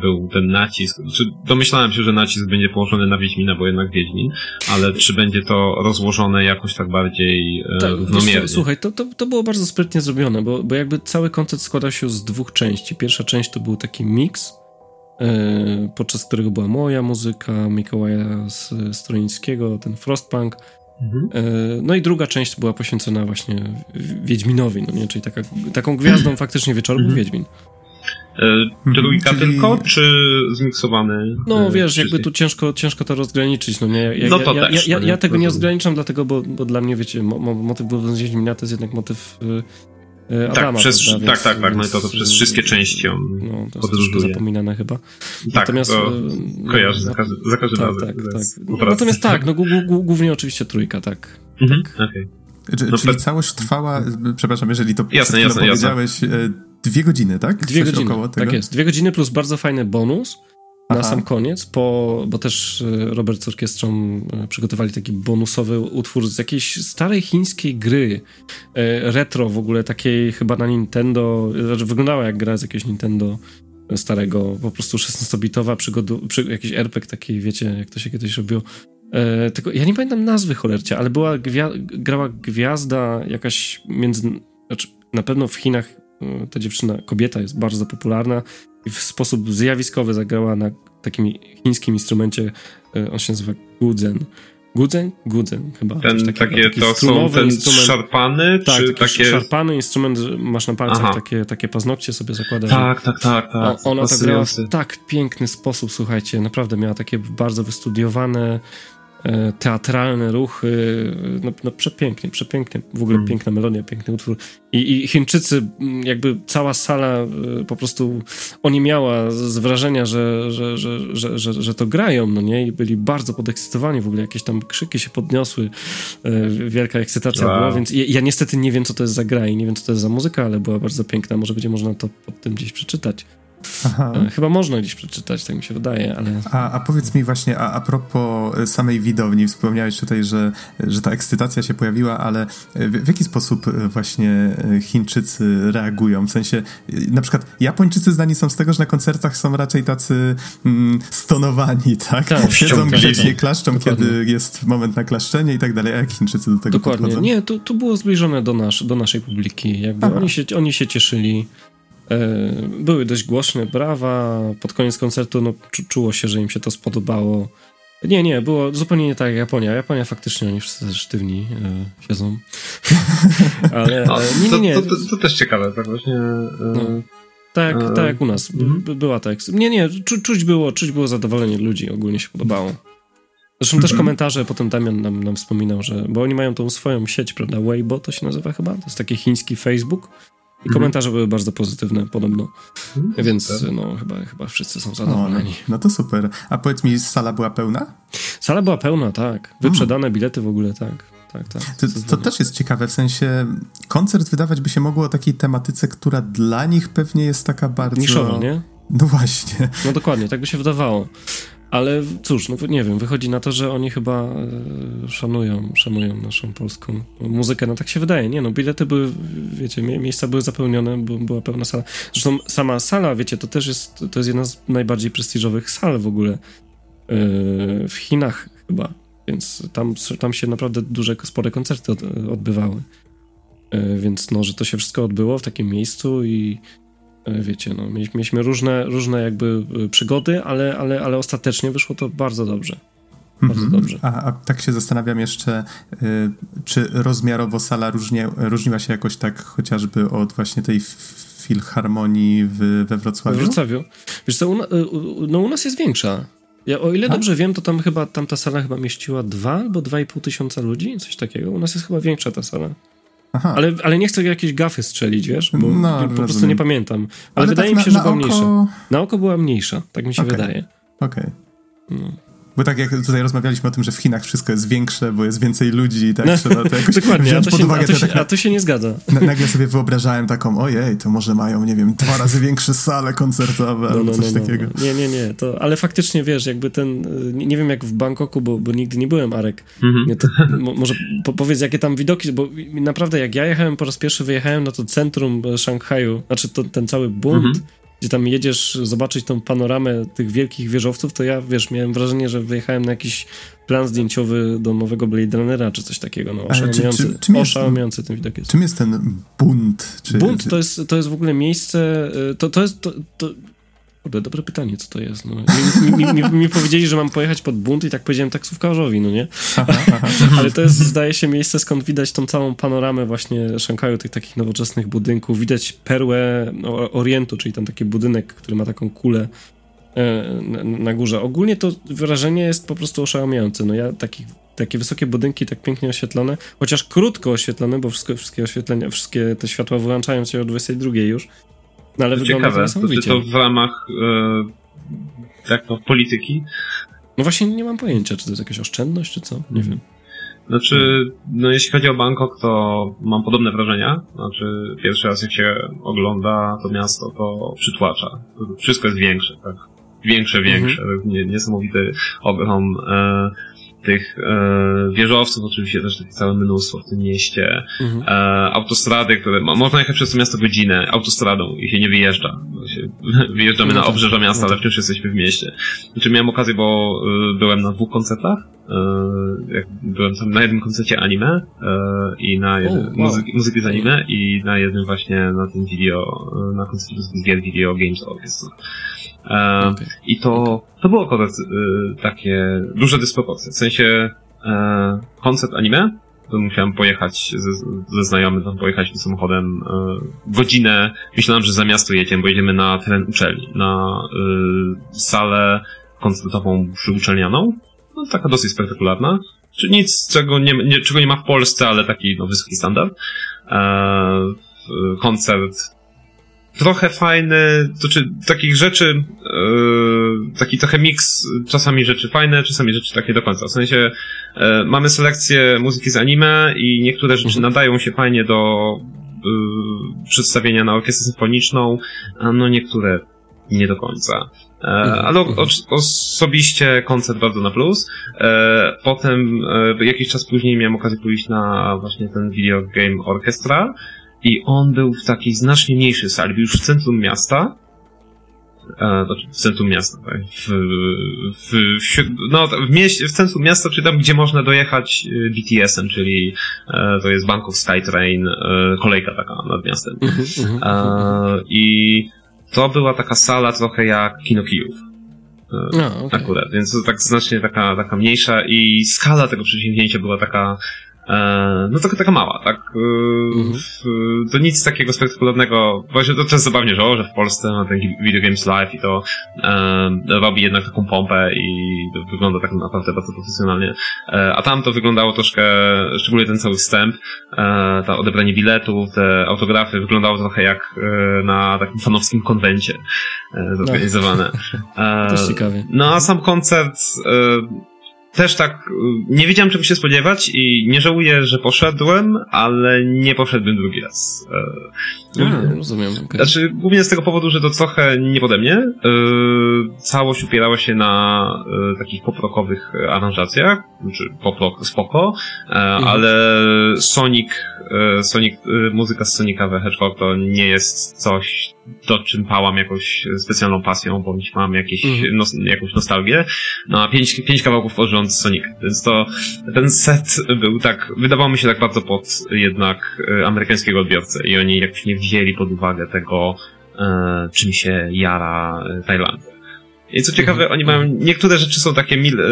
był ten nacisk, czy domyślałem się, że nacisk będzie położony na Wiedźmina, bo jednak Wiedźmin, ale czy będzie to rozłożone jakoś tak bardziej e, tak, równomiernie? słuchaj, to, to, to było bardzo sprytnie zrobione, bo, bo jakby cały koncept składał się z dwóch części. Pierwsza część to był taki miks, e, podczas którego była moja muzyka, Mikołaja Stroińskiego, ten Frostpunk, Mhm. E, no i druga część była poświęcona właśnie Wiedźminowi, no nie? czyli taka, taką gwiazdą faktycznie wieczoru był mhm. Wiedźmin. E, trójka czyli... tylko, czy zmiksowany? No e, wiesz, jakby tu ciężko, ciężko to rozgraniczyć, no nie? Ja, no to ja, też, ja, ja, ja tego nie rozgraniczam, dlatego, bo, bo dla mnie, wiecie, mo, motyw był z Wiedźmina to jest jednak motyw y, Adama. Tak, przez, prawda, tak, tak, tak, no i to, to przez wszystkie części on no, to podróżuje. jest zapominane chyba. Tak, Natomiast, to kojarzę za, każdy, za każdym tak, razem. Tak, tak. Natomiast tak, no głównie oczywiście trójka, tak. Mhm, tak. Okay. no, czyli całość trwała, przepraszam, jeżeli to jasne, jasne, powiedziałeś, jasne. Dwie godziny, tak? Dwie Coś godziny, tak jest. Dwie godziny plus bardzo fajny bonus na Aha. sam koniec, po, bo też e, Robert z orkiestrą e, przygotowali taki bonusowy utwór z jakiejś starej chińskiej gry, e, retro w ogóle, takiej chyba na Nintendo, znaczy wyglądała jak gra z jakiegoś Nintendo starego, po prostu 16-bitowa przygodu, przy, jakiś RPG taki, wiecie, jak to się kiedyś robiło. E, tylko ja nie pamiętam nazwy cholercia, ale była gwia grała gwiazda jakaś między, znaczy na pewno w Chinach ta dziewczyna, kobieta jest bardzo popularna i w sposób zjawiskowy zagrała na takim chińskim instrumencie, e, on się nazywa gudzen. Gudzen? Gudzen chyba. Ten, takiego, takie, taki to są ten instrument. szarpany? Tak, czy taki takie... szarpany instrument, masz na palcach takie, takie paznokcie sobie zakładasz. Tak, tak, tak, tak. ona to grała w tak piękny sposób, słuchajcie, naprawdę miała takie bardzo wystudiowane E, teatralne ruchy, no, no przepięknie, przepięknie, w ogóle mm. piękna melodia, piękny utwór. I, I, Chińczycy, jakby cała sala e, po prostu oniemiała z wrażenia, że, że, że, że, że, że to grają, no nie? I byli bardzo podekscytowani, w ogóle jakieś tam krzyki się podniosły, e, wielka ekscytacja wow. była, więc ja, ja, niestety nie wiem, co to jest za gra i nie wiem, co to jest za muzyka, ale była bardzo piękna, może będzie można to pod tym gdzieś przeczytać. Aha. E, chyba można gdzieś przeczytać, tak mi się wydaje, ale... A, a powiedz mi właśnie, a, a propos e, samej widowni, wspomniałeś tutaj, że, że ta ekscytacja się pojawiła, ale w, w jaki sposób e, właśnie Chińczycy reagują? W sensie, na przykład Japończycy znani są z tego, że na koncertach są raczej tacy mm, stonowani, tak? tak Siedzą grzecznie, klaszczą, Dokładnie. kiedy jest moment na klaszczenie i tak dalej, a jak Chińczycy do tego Dokładnie. podchodzą? Nie, to, to było zbliżone do, nasz, do naszej publiki, jakby oni się, oni się cieszyli E, były dość głośne brawa. Pod koniec koncertu no, czuło się, że im się to spodobało. Nie, nie, było zupełnie nie tak jak Japonia. Japonia faktycznie oni wszyscy sztywni e, siedzą. Ale no, nie, nie, nie. To, to, to, też ciekawe, tak właśnie. E, no. Tak, e, tak jak u nas. Mhm. Była tak. Nie, nie, czu, czuć, było, czuć było zadowolenie ludzi, ogólnie się podobało. Zresztą też mhm. komentarze, potem Damian nam, nam wspominał, że, bo oni mają tą swoją sieć, prawda, Weibo to się nazywa chyba, to jest taki chiński Facebook, i mhm. komentarze były bardzo pozytywne podobno. Mhm, Więc super. no chyba, chyba wszyscy są zadowoleni. O, no to super. A powiedz mi, sala była pełna? Sala była pełna, tak. Wyprzedane hmm. bilety w ogóle, tak. tak, tak to, to, też jest ciekawe, w sensie koncert wydawać by się mogło o takiej tematyce, która dla nich pewnie jest taka bardzo... Niszowa, nie? No właśnie. No dokładnie, tak by się wydawało. Ale cóż, no nie wiem, wychodzi na to, że oni chyba e, szanują, szanują naszą polską muzykę. No tak się wydaje, nie no, bilety były, wiecie, miejsca były zapełnione, była pełna sala. Zresztą sama sala, wiecie, to też jest, to jest jedna z najbardziej prestiżowych sal w ogóle e, w Chinach chyba, więc tam, tam się naprawdę duże, spore koncerty odbywały. E, więc no, że to się wszystko odbyło w takim miejscu i wiecie, no, mieliśmy różne, różne jakby e, przygody, ale, ale, ale ostatecznie wyszło to bardzo dobrze. Bardzo mhm. dobrze. A, a, tak się zastanawiam jeszcze, y, czy rozmiarowo sala różnie, różniła się jakoś tak chociażby od właśnie tej filharmonii w, we Wrocławiu? We Wrocławiu. Wiesz co, u, no u nas jest większa. Ja, o ile a? dobrze wiem, to tam chyba tamta sala chyba mieściła dwa albo dwa i pół tysiąca ludzi, coś takiego. U nas jest chyba większa ta sala. Ale, ale nie chcę jakieś gafy strzelić, wiesz, bo no, po rozumiem. prostu nie pamiętam. Ale, ale wydaje tak mi się, na, że była oko... mniejsza. Na oko była mniejsza, tak mi się okay. wydaje. Okej. Okay. No. Bo tak jak tutaj rozmawialiśmy o tym, że w Chinach wszystko jest większe, bo jest więcej ludzi i tak no, trzeba to jakoś Dokładnie, a to, się, a, to się, a to się nie zgadza. Nagle sobie wyobrażałem taką, ojej, to może mają, nie wiem, dwa razy większe sale koncertowe no, albo no, coś no, no, takiego. Nie, nie, nie, to, ale faktycznie wiesz, jakby ten, nie, nie wiem jak w Bangkoku, bo, bo nigdy nie byłem, Arek, mhm. nie, to, może po, powiedz jakie tam widoki, bo naprawdę jak ja jechałem po raz pierwszy, wyjechałem na to centrum Szanghaju, znaczy to, ten cały bunt, mhm gdzie tam jedziesz zobaczyć tą panoramę tych wielkich wieżowców, to ja, wiesz, miałem wrażenie, że wyjechałem na jakiś plan zdjęciowy do nowego Blade Runnera, czy coś takiego, no oszałamiający, czy, czy, czym oszałamiający jest, ten widok jest. Czym jest ten bunt? Czy, bunt to jest, to jest w ogóle miejsce, y, to, to jest, to, to Kurde, dobre pytanie, co to jest. No. Mi, mi, mi, mi, powiedzieli, że mam pojechać pod bunt i tak powiedziałem taksówkarzowi, no nie? Ale to jest, zdaje się, miejsce, skąd widać tą całą panoramę właśnie Szanghaju, tych takich nowoczesnych budynków. Widać perłę Orientu, czyli tam taki budynek, który ma taką kulę e, na, na górze. Ogólnie to wrażenie jest po prostu oszałamiające. No ja takich takie wysokie budynki, tak pięknie oświetlone, chociaż krótko oświetlone, bo wszystko, wszystkie oświetlenia, wszystkie te światła wyłączają się o 22 już, no ale to ciekawe, to to w ramach e, jak to, polityki? No właśnie nie mam pojęcia, czy to jest jakaś oszczędność, czy co? Nie wiem. Znaczy, no jeśli chodzi o Bangkok, to mam podobne wrażenia. Znaczy, pierwszy raz jak się ogląda to miasto, to przytłacza. Wszystko jest większe, tak? Większe, większe. Mhm. Niesamowity ogrom. E, tych e, wieżowców, oczywiście też takie całe mnóstwo w tym mieście, mhm. e, autostrady, które, można jechać przez to miasto godzinę autostradą i się nie wyjeżdża. Wyjeżdżamy no na obrzeża miasta, no ale wciąż jesteśmy w mieście. Znaczy miałem okazję, bo e, byłem na dwóch koncertach, e, byłem tam na jednym koncercie anime e, i na jednym, wow. muzyki, muzyki z anime i na jednym właśnie na tym video, e, na koncercie z gier video Games Orchestra. E, okay. I to, to było akurat e, takie duże dysproporcje. W sensie e, koncert anime, to musiałem pojechać ze, ze znajomym, tam pojechać tym samochodem godzinę. Myślałem, że za miasto jedziemy, bo jedziemy na teren uczelni, na salę koncertową przyuczelnianą. No, taka dosyć spektakularna. Czy nic, czego nie, nie, czego nie ma w Polsce, ale taki no, wysoki standard. koncert trochę fajny, to czy takich rzeczy, yy, taki trochę miks, czasami rzeczy fajne, czasami rzeczy takie do końca. W sensie yy, mamy selekcję muzyki z anime i niektóre rzeczy mhm. nadają się fajnie do yy, przedstawienia na orkiestrę symfoniczną, a no niektóre nie do końca. E, mhm. ale o, osobiście koncert bardzo na plus. E, potem e, jakiś czas później miałem okazję pójść na właśnie ten Video Game Orchestra i on był w takiej znacznie mniejszej sali, był już w centrum miasta, e, znaczy w centrum miasta, tak? w, w, w, no, w, mieście, w centrum miasta, czy tam, gdzie można dojechać e, BTS-em, czyli e, to jest Bank of Skytrain, e, kolejka taka nad miastem. Mhm, mhm, e, mhm. I to była taka sala trochę jak Kino Kijów. E, no, okay. Akurat, więc to tak znacznie taka, taka mniejsza i skala tego przedsięwzięcia była taka E, no to taka mała, tak? E, mhm. To nic takiego spektakularnego. Właśnie to też zabawnie, że, o, że w Polsce ma ten Video Games Live i to e, robi jednak taką pompę i wygląda tak naprawdę bardzo profesjonalnie. E, a tam to wyglądało troszkę, szczególnie ten cały wstęp, e, to odebranie biletów, te autografy, wyglądało trochę jak e, na takim fanowskim konwencie e, zorganizowane. E, Też ciekawie. No a sam koncert też tak, nie wiedziałem czego się spodziewać i nie żałuję, że poszedłem, ale nie poszedłbym drugi raz. A, rozumiem. Okay. Znaczy, głównie z tego powodu, że to trochę nie pode mnie. E, całość opierała się na e, takich poprokowych aranżacjach, znaczy poprok spoko, mhm. ale Sonic, Sonic, muzyka z Sonica the Hedgehog to nie jest coś, do czym pałam jakąś specjalną pasją, bądź mam jakieś, mhm. nos, jakąś nostalgię. No a pięć, pięć kawałków porząd Sonic, więc to ten set był tak, wydawało mi się tak bardzo pod jednak amerykańskiego odbiorcę i oni jakoś nie wzięli pod uwagę tego, e, czym się jara e, Tajlandia. I co ciekawe, oni mają, niektóre rzeczy są takie mil, e,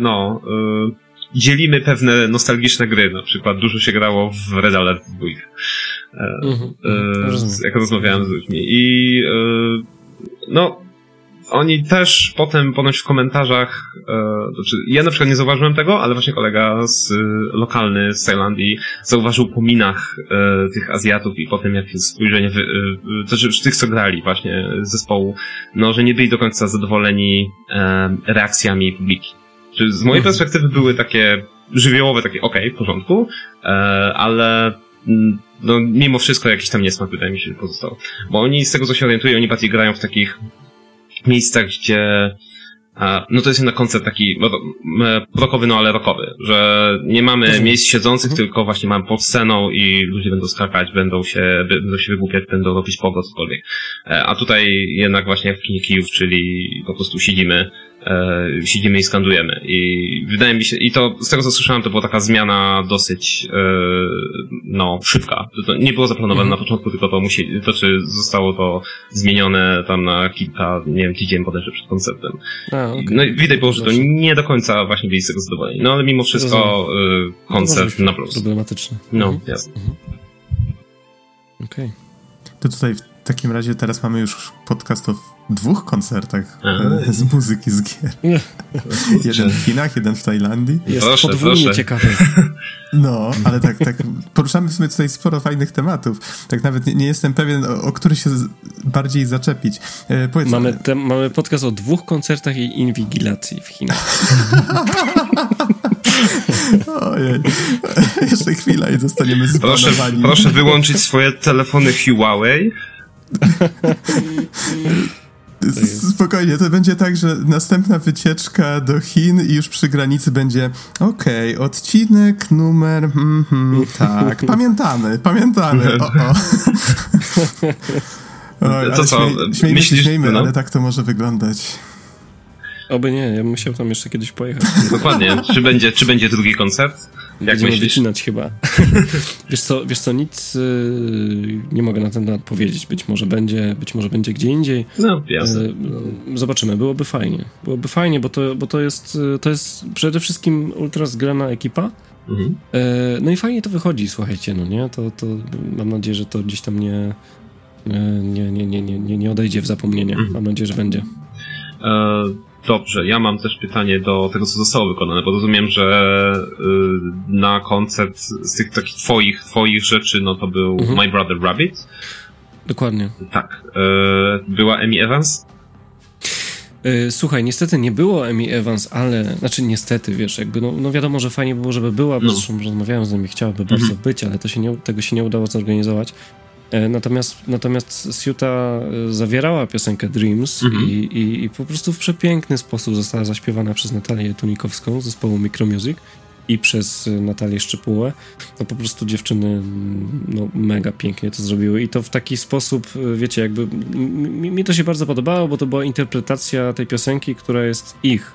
no, e, dzielimy pewne nostalgiczne gry, na przykład dużo się grało w Red Alert 2. Mhm, mhm. jak rozmawiałem z ludźmi. I no, oni też potem ponoć w komentarzach, e, znaczy ja na przykład nie zauważyłem tego, ale właśnie kolega z, lokalny z Tajlandii zauważył po minach e, tych Azjatów i potem jak spojrzenie, w, e, to znaczy tych co grali właśnie zespołu, no że nie byli do końca zadowoleni e, reakcjami publiki. Czy z mojej perspektywy były takie żywiołowe, takie okej, okay, w porządku, e, ale mm, no, mimo wszystko jakiś tam niesmak wydaje mi się pozostał. Bo oni, z tego co się orientuję, oni bardziej grają w takich miejscach, gdzie no to jest jednak koncept taki rockowy, no ale rockowy, że nie mamy mhm. miejsc siedzących, mhm. tylko właśnie mamy pod sceną i ludzie będą skakać, będą się, będą się wygłupiać, będą robić pogo, cokolwiek. E, a tutaj jednak właśnie w kinie kijów, czyli po prostu siedzimy e, siedzimy i skandujemy. I wydaje mi się, i to z tego co słyszałem, to była taka zmiana dosyć e, no, szybka. To, to nie było zaplanowane mhm. na początku, tylko to musi, to czy zostało to zmienione tam na kilka, nie wiem, tydzień bodajże przed koncertem. A, okay. No i widać było, że to nie do końca właśnie byli z tego zadowoleni. No ale mimo wszystko e, koncert na plus. Problematyczny. No, mhm. jasne. Mhm. Okej. Okay. To tutaj w takim razie teraz mamy już podcast o dwóch koncertach A. z muzyki z gier. jeden w Chinach, jeden w Tajlandii. Jest proszę, podwójnie proszę. ciekawy. No, ale tak, tak, poruszamy w sumie tutaj sporo fajnych tematów. Tak nawet nie, nie jestem pewien, o, o, który się z, bardziej zaczepić. E, powiedz, mamy, te, mamy podcast o dwóch koncertach i inwigilacji w Chinach. Ojej. Jeszcze chwila i zostaniemy proszę, proszę wyłączyć swoje telefony Huawei. Spokojnie, to będzie tak, że następna wycieczka do Chin i już przy granicy będzie okej, okay, odcinek numer mm, mm, tak, pamiętamy, pamiętamy, o, o. Oj, to co, śmiej, śmiejmy myślisz, śmiejmy, no? ale tak to może wyglądać. Oby nie, ja bym musiał tam jeszcze kiedyś pojechać. Dokładnie, czy będzie, czy będzie drugi koncert? Jak Będziemy myślisz? wycinać chyba. wiesz, co, wiesz co, nic yy, nie mogę na ten temat powiedzieć. Być może będzie, być może będzie gdzie indziej. No, jasne. Yy, zobaczymy, byłoby fajnie. Byłoby fajnie, bo to, bo to, jest, to jest przede wszystkim ultra zgrana ekipa. Mhm. Yy, no i fajnie to wychodzi, słuchajcie, no nie? To, to mam nadzieję, że to gdzieś tam nie, nie, nie, nie, nie, nie odejdzie w zapomnienie. Mhm. Mam nadzieję, że będzie. Dobrze, ja mam też pytanie do tego, co zostało wykonane, bo rozumiem, że y, na koncert z tych takich twoich, twoich rzeczy, no to był mhm. My Brother Rabbit. Dokładnie. Tak. Y, była Amy Evans? Y, słuchaj, niestety nie było Amy Evans, ale, znaczy niestety, wiesz, jakby, no, no wiadomo, że fajnie było, żeby była, bo no. zresztą rozmawiałem z nimi, chciałaby bardzo mhm. być, ale to się nie, tego się nie udało zorganizować. E, natomiast, natomiast Siuta e, zawierała piosenkę Dreams mhm. i, i, i, po prostu w przepiękny sposób została zaśpiewana przez Natalię Tunikowską z zespołu Micromusic i przez Natalię Szczypułę. No po prostu dziewczyny no, mega pięknie to zrobiły i to w taki sposób, e, wiecie, jakby mi, mi to się bardzo podobało, bo to była interpretacja tej piosenki, która jest ich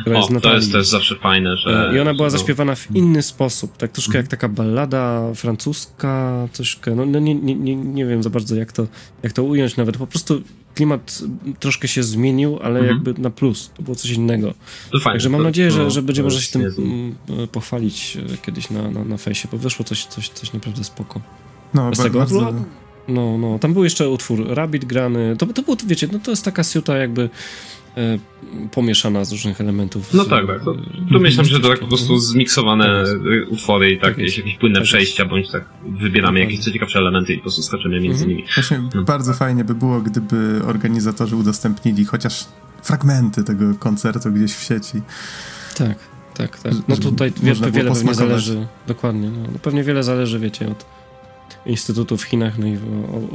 która o, jest Natalii. To jest też zawsze fajne, że... E, I ona była zaśpiewana w inny sposób, tak troszkę jak taka ballada francuska, troszkę, no, no nie, nie, nie, nie wiem za bardzo jak to, jak to ująć nawet, po prostu klimat troszkę się zmienił, ale mhm. jakby na plus, to było coś innego. To fajne, Także mam to, nadzieję, że, że będzie można się tym mm, pochwalić e, kiedyś na, na, na fejsie, bo wyszło coś, coś, coś naprawdę spoko. No, Bez tego bardzo... No, no, tam był jeszcze utwór Rabbit grany, to, to było, wiecie, no to jest taka siuta jakby E, pomieszana z różnych elementów. No tak, tak. To, to myślę, że to tak po prostu zmiksowane tak utwory i tak, tak jakieś, jakieś płynne tak przejścia, bądź tak wybieramy jakieś co ciekawsze elementy i po prostu skaczemy między mhm. nimi. Właśnie no. bardzo fajnie by było, gdyby organizatorzy udostępnili chociaż fragmenty tego koncertu gdzieś w sieci. Tak, tak, tak. No tutaj wiele, wiele pewnie zależy, dokładnie, no, no, pewnie wiele zależy, wiecie, od instytutu w Chinach, no i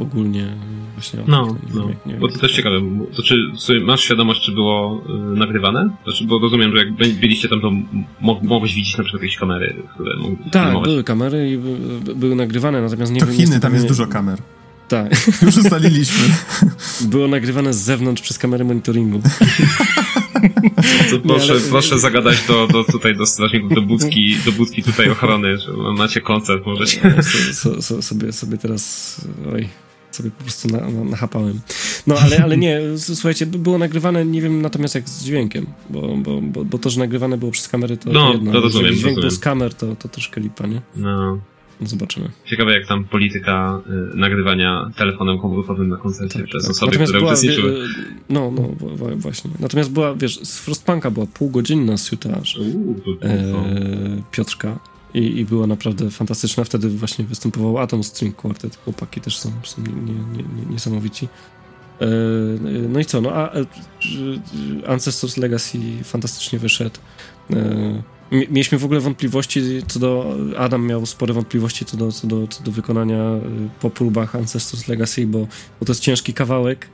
ogólnie właśnie. No, no. Wiem, jak, bo to też ciekawe. To czy masz świadomość, czy było y, nagrywane? Znaczy, bo rozumiem, że jak byliście tam, to mogłeś widzieć na przykład jakieś kamery, które mogły Tak, filmować. były kamery i by, były nagrywane, natomiast nie to. Chiny, tam jest nie... dużo kamer. Tak. Już ustaliliśmy. Było nagrywane z zewnątrz przez kamerę monitoringu. To proszę, ale... proszę zagadać do, do tutaj do strażników, do budki, do budki tutaj ochrony, że macie koncert, możecie. So, so, sobie, sobie teraz, oj, sobie po prostu na, na, nachapałem. No ale, ale nie, słuchajcie, było nagrywane, nie wiem natomiast jak z dźwiękiem, bo, bo, bo, bo to, że nagrywane było przez kamery, to, no, jedno. To rozumiem, dźwięk rozumiem. był z kamer, to, to troszkę lipa, nie? No. Zobaczymy. Ciekawe jak tam polityka y, nagrywania telefonem komórkowym na koncercie tak, przez tak. osoby, Natomiast które była, uczestniczyły. Y, no, no, właśnie. Natomiast była, wiesz, z Frostpunka była półgodzinna suitaż e, Piotrka i, i była naprawdę fantastyczna. Wtedy właśnie występował Atom String Quartet. Chłopaki też są, są nie, nie, nie, niesamowici. no i co, no a Ancestors Legacy fantastycznie wyszedł. Mieliśmy w ogóle wątpliwości co do. Adam miał spore wątpliwości co do, co do, co do wykonania po próbach Ancestors Legacy, bo, bo to jest ciężki kawałek.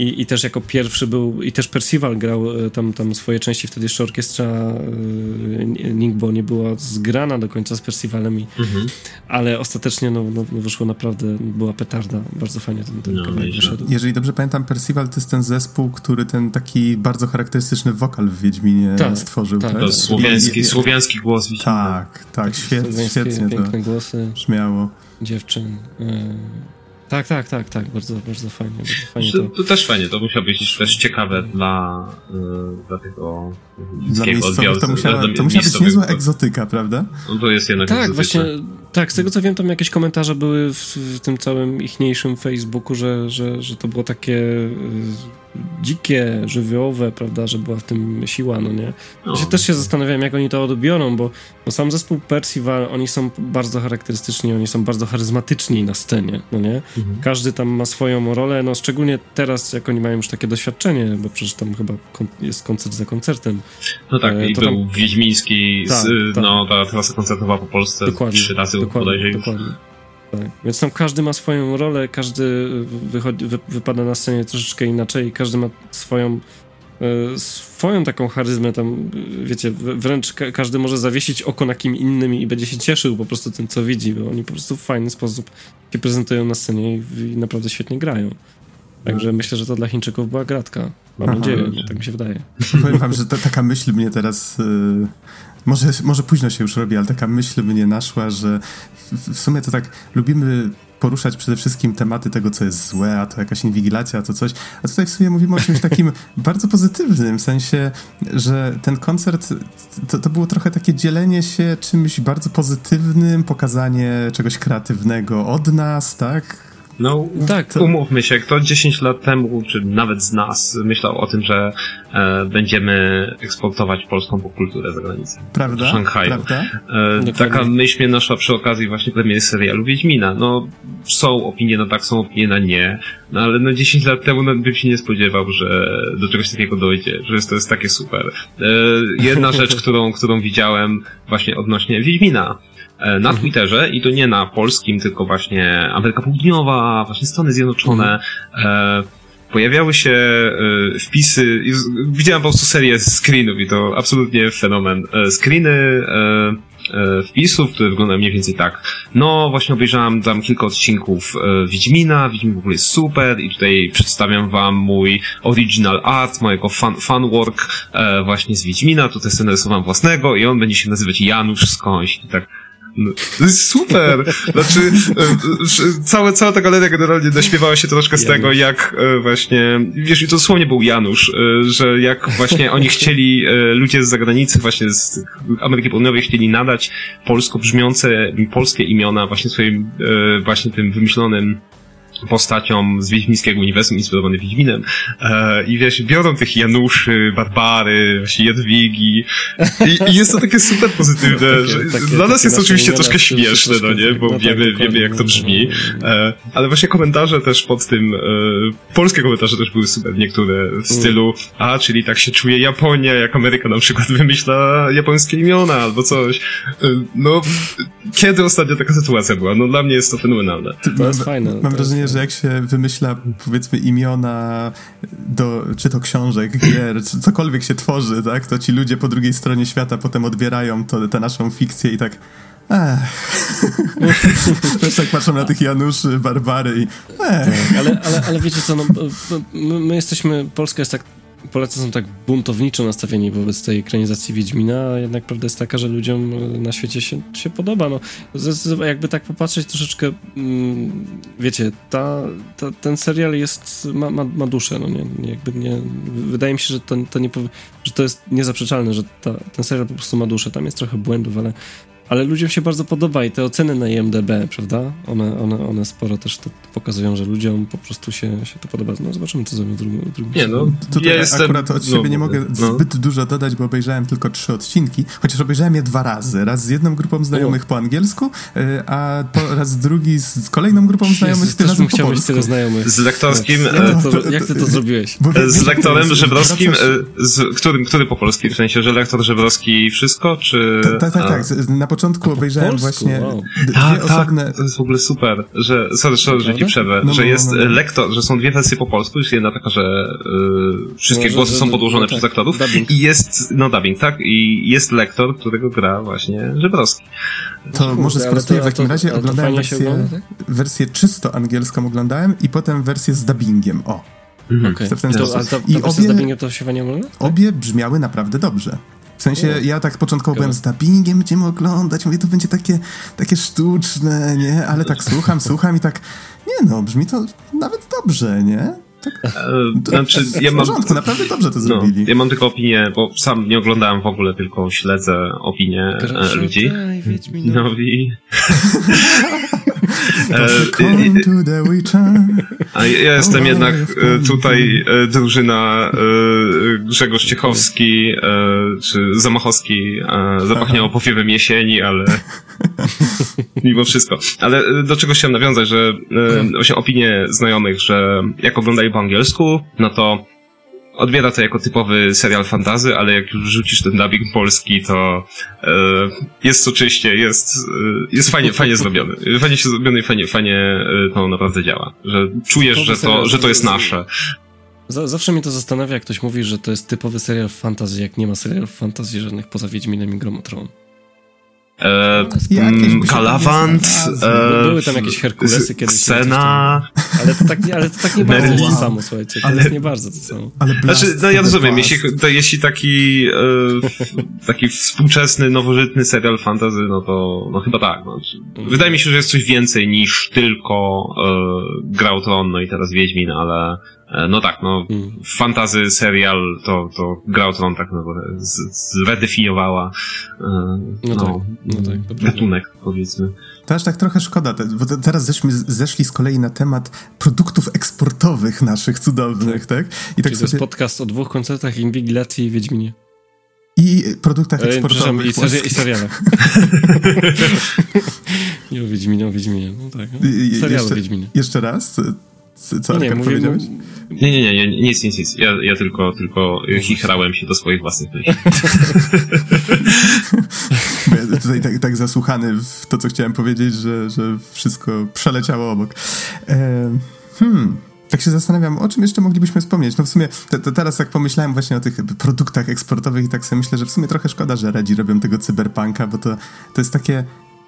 I, I też jako pierwszy był, i też Percival grał e, tam, tam swoje części, wtedy jeszcze orkiestra e, Ningbo nie była zgrana do końca z Percivalem, i, mhm. ale ostatecznie no, no, wyszło naprawdę, była petarda, bardzo fajnie ten, ten no, kawałek wyszedł. Jeżeli dobrze pamiętam, Percival to jest ten zespół, który ten taki bardzo charakterystyczny wokal w Wiedźminie tak, stworzył. Tak, tak? To słowiański, słowiański głos. Tak, tak, świetnie, świetnie piękne to głosy. brzmiało. Dziewczyn. Y tak, tak, tak, tak, bardzo, bardzo fajnie. Bardzo fajnie to... to też fajnie, to musiało być też ciekawe dla, yy, dla tego dla odbiorcy. To musiała, to musiała być niezła egzotyka, prawda? No to jest jednak Tak, właśnie, tak, z tego co wiem, tam jakieś komentarze były w, w tym całym ichniejszym Facebooku, że, że, że to było takie y, dzikie, żywiołowe, prawda, że była w tym siła, no nie? Ja się też się zastanawiałem, jak oni to odbiorą, bo, bo sam zespół Percival, oni są bardzo charakterystyczni, oni są bardzo charyzmatyczni na scenie, no nie? Mhm. Każdy tam ma swoją rolę, no szczególnie teraz, jak oni mają już takie doświadczenie, bo przecież tam chyba kon jest koncert za koncertem. No tak, e, i był tam... Wiedźmiński, tak, z, tak. no ta trasa koncertowa po Polsce dokładnie, trzy razy dokładnie, dokładnie. Tak. Więc tam każdy ma swoją rolę, każdy wychodzi, wy, wypada na scenie troszeczkę inaczej, każdy ma swoją e, swoją taką charyzmę tam, wiecie, wręcz ka każdy może zawiesić oko na kim innym i będzie się cieszył po prostu tym, co widzi, bo oni po prostu w fajny sposób się prezentują na scenie i, i naprawdę świetnie grają. Także myślę, że to dla Chińczyków była gratka. Mam Aha, nadzieję, tak mi się wydaje. Powiem wam, że to, taka myśl mnie teraz... Może, może późno się już robi, ale taka myśl mnie naszła, że w, w sumie to tak lubimy poruszać przede wszystkim tematy tego, co jest złe, a to jakaś inwigilacja, a to coś. A tutaj w sumie mówimy o czymś takim bardzo pozytywnym, w sensie, że ten koncert to, to było trochę takie dzielenie się czymś bardzo pozytywnym, pokazanie czegoś kreatywnego od nas, tak? No, tak. umówmy się, kto 10 lat temu, czy nawet z nas, myślał o tym, że e, będziemy eksportować polską popkulturę za granicę. Prawda? Do Szanghaju. Prawda? E, taka myśl mnie naszła przy okazji właśnie premiery serialu Wiedźmina. No, są opinie na tak, są opinie na nie, no ale no 10 lat temu nawet bym się nie spodziewał, że do czegoś takiego dojdzie, że to jest takie super. E, jedna rzecz, którą, którą widziałem właśnie odnośnie Wiedźmina, na Twitterze i to nie na polskim, tylko właśnie Ameryka Południowa, właśnie Stany Zjednoczone. E, pojawiały się e, wpisy, widziałem po prostu serię screenów i to absolutnie fenomen. Screeny wpisów, które wyglądają mniej więcej tak. No, właśnie obejrzałem tam kilka odcinków Wiedźmina, Wiedźmin w ogóle jest super i tutaj przedstawiam wam mój original art, mojego fan, fan work właśnie z Wiedźmina, tutaj sobie narysowałem własnego i on będzie się nazywać Janusz skądś i tak to jest super! Znaczy, e, e, całe, cała ta galeria generalnie naśmiewała się troszkę z tego, jak e, właśnie, wiesz, i to dosłownie był Janusz, że jak właśnie oni chcieli, ludzie z zagranicy, właśnie z Ameryki Południowej chcieli nadać polsko brzmiące, polskie imiona właśnie swoim, właśnie tym wymyślonym postacią z Wiedźmińskiego Uniwersum inspirowany Wiedźminem e, i wiesz, biorą tych Januszy, Barbary, właśnie Jadwigi i, i jest to takie super pozytywne, takie, że takie, dla nas jest oczywiście troszkę śmieszne, no nie, bo no, tak, wiemy, wiemy jak to brzmi, e, ale właśnie komentarze też pod tym, e, polskie komentarze też były super, niektóre w mm. stylu, a, czyli tak się czuje Japonia, jak Ameryka na przykład wymyśla japońskie imiona albo coś. E, no, kiedy ostatnio taka sytuacja była? No dla mnie jest to fenomenalne. To jest fajne. Mam wrażenie, że jak się wymyśla, powiedzmy, imiona do, czy to książek, gier, czy cokolwiek się tworzy, tak, to ci ludzie po drugiej stronie świata potem odbierają to, tę naszą fikcję i tak Też tak patrzą na tych Januszy, Barbary i tak, ale, ale, ale wiecie co, no, my jesteśmy, Polska jest tak Polacy są tak buntowniczo nastawieni wobec tej ekranizacji Wiedźmina, a jednak prawda jest taka, że ludziom na świecie się, się podoba. No, jakby tak popatrzeć troszeczkę, mm, wiecie, ta, ta, ten serial jest, ma, ma, ma duszę, no nie, jakby nie, wydaje mi się, że to, to, nie, że to jest niezaprzeczalne, że ta, ten serial po prostu ma duszę. Tam jest trochę błędów, ale ale ludziom się bardzo podoba i te oceny na IMDB, prawda? One, one, one sporo też to pokazują, że ludziom po prostu się, się to podoba. No zobaczymy, co zrobią w drugim, drugim Nie, no, Tutaj ja jestem... akurat od siebie nie mogę no. zbyt dużo dodać, bo obejrzałem tylko trzy odcinki, chociaż obejrzałem je dwa razy. Raz z jedną grupą znajomych po angielsku, y, a po raz drugi z kolejną grupą znajomych tym razem po polsku. tyle znajomych. Z lektorskim... Jak, e, ty to, jak ty to zrobiłeś? Bo Z lektorem Żebrowskim, e, z którym, który po polski? W sensie, że lektor Żebrowski wszystko, czy... Tak, tak, tak. Na początku obejrzałem polsku, właśnie wow. d- dwie Tak, tak, osobne... to jest w ogóle super, że, sorry, sorry że ci przerwę, No, że no, jest no, no. lektor, że są dwie wersje po polsku, jest jedna taka, że y, wszystkie No, głosy że- są podłożone no przez tak, aktorów dubbing. i jest, no dubbing, tak, i jest lektor, którego gra właśnie Żebrowski. To może ale sprostuję w takim to- razie. Oglądałem wersję, ogląda, tak? wersję czysto angielską oglądałem i potem wersję z dubbingiem. O, Mhm. To w ten To, sposób. ale ta, ta I obie- z dubbingiem to się ogląda? obie brzmiały naprawdę dobrze. W sensie, ja tak początkowo byłem z dubbingiem, będziemy oglądać, mówię, to będzie takie, takie sztuczne, nie? Ale tak słucham, słucham i tak, nie no, brzmi to nawet dobrze, nie? Tak, E, Znaczy, ja w mam, porządku, naprawdę dobrze to no, zrobili. ja mam tylko opinię, bo sam nie oglądałem w ogóle, tylko śledzę opinie e, ludzi. Daj. No i... E. A ja jestem jednak e, tutaj e, drużyna Grzegorz Ciechowski czy Zamachowski zapachniało powiewem jesieni, ale mimo wszystko. Ale do czego chciałem nawiązać, że właśnie opinie znajomych, że jak oglądali po angielsku, no to odbiera to jako typowy serial fantazy, ale jak już rzucisz ten dubbing polski, to e, jest soczyście, jest, e, jest fajnie, fajnie zrobiony. Fajnie się zrobiony i fajnie, fajnie e, to naprawdę działa. Że czujesz, Typowy że to, że to jest nasze. Za, zawsze mnie to zastanawia, jak ktoś mówi, że to jest typowy serial fantasy, jak nie ma serialów fantasy żadnych poza Wiedźminem i Gromotron. E, Jakieś mm, znalazły. e, Były tam jakieś Herkulesy kiedyś, Scena, Ale to tak, nie- ale to tak nie bardzo Merlin. to samo, słuchajcie. To Ale- jest nie bardzo to samo. Ale Blast Znaczy, no ja rozumiem, jeśli, to, jeśli taki, e, taki współczesny, nowożytny serial fantasy, no to, no chyba tak. No. Wydaje mi się, że jest coś więcej niż tylko e, Gra o Tron, no i teraz Wiedźmin, ale no tak, no Mm. fantazy serial to, to Gra o Tron tak no, z- zredefiniowała e, No tak, no tak, to prawda. gatunek, powiedzmy. To aż tak trochę szkoda, bo te- teraz żeśmy z- zeszli z kolei na temat produktów eksportowych naszych cudownych, tak? I tak Czyli to jest podcast o dwóch koncertach, Inwigilacji i Wiedźminie. I produktach E, eksportowych. i, i serialach. nie o Wiedźminie, o Wiedźminie. No tak, no. serialu jeszcze- Wiedźminie. Jeszcze raz? Co, nie, mówię, powiedziałeś? Nie, nie, nie, nie, nic, nic, nic. Ja, ja tylko, tylko chichrałem się do swoich własnych myśli. Ja tutaj tak, tak zasłuchany w to, co chciałem powiedzieć, że, że wszystko przeleciało obok. E, hmm... Tak się zastanawiam, o czym jeszcze moglibyśmy wspomnieć. No w sumie to, to teraz tak pomyślałem właśnie o tych produktach eksportowych i tak sobie myślę, że w sumie trochę szkoda, że Redzi robią tego cyberpunka, bo to, to jest takie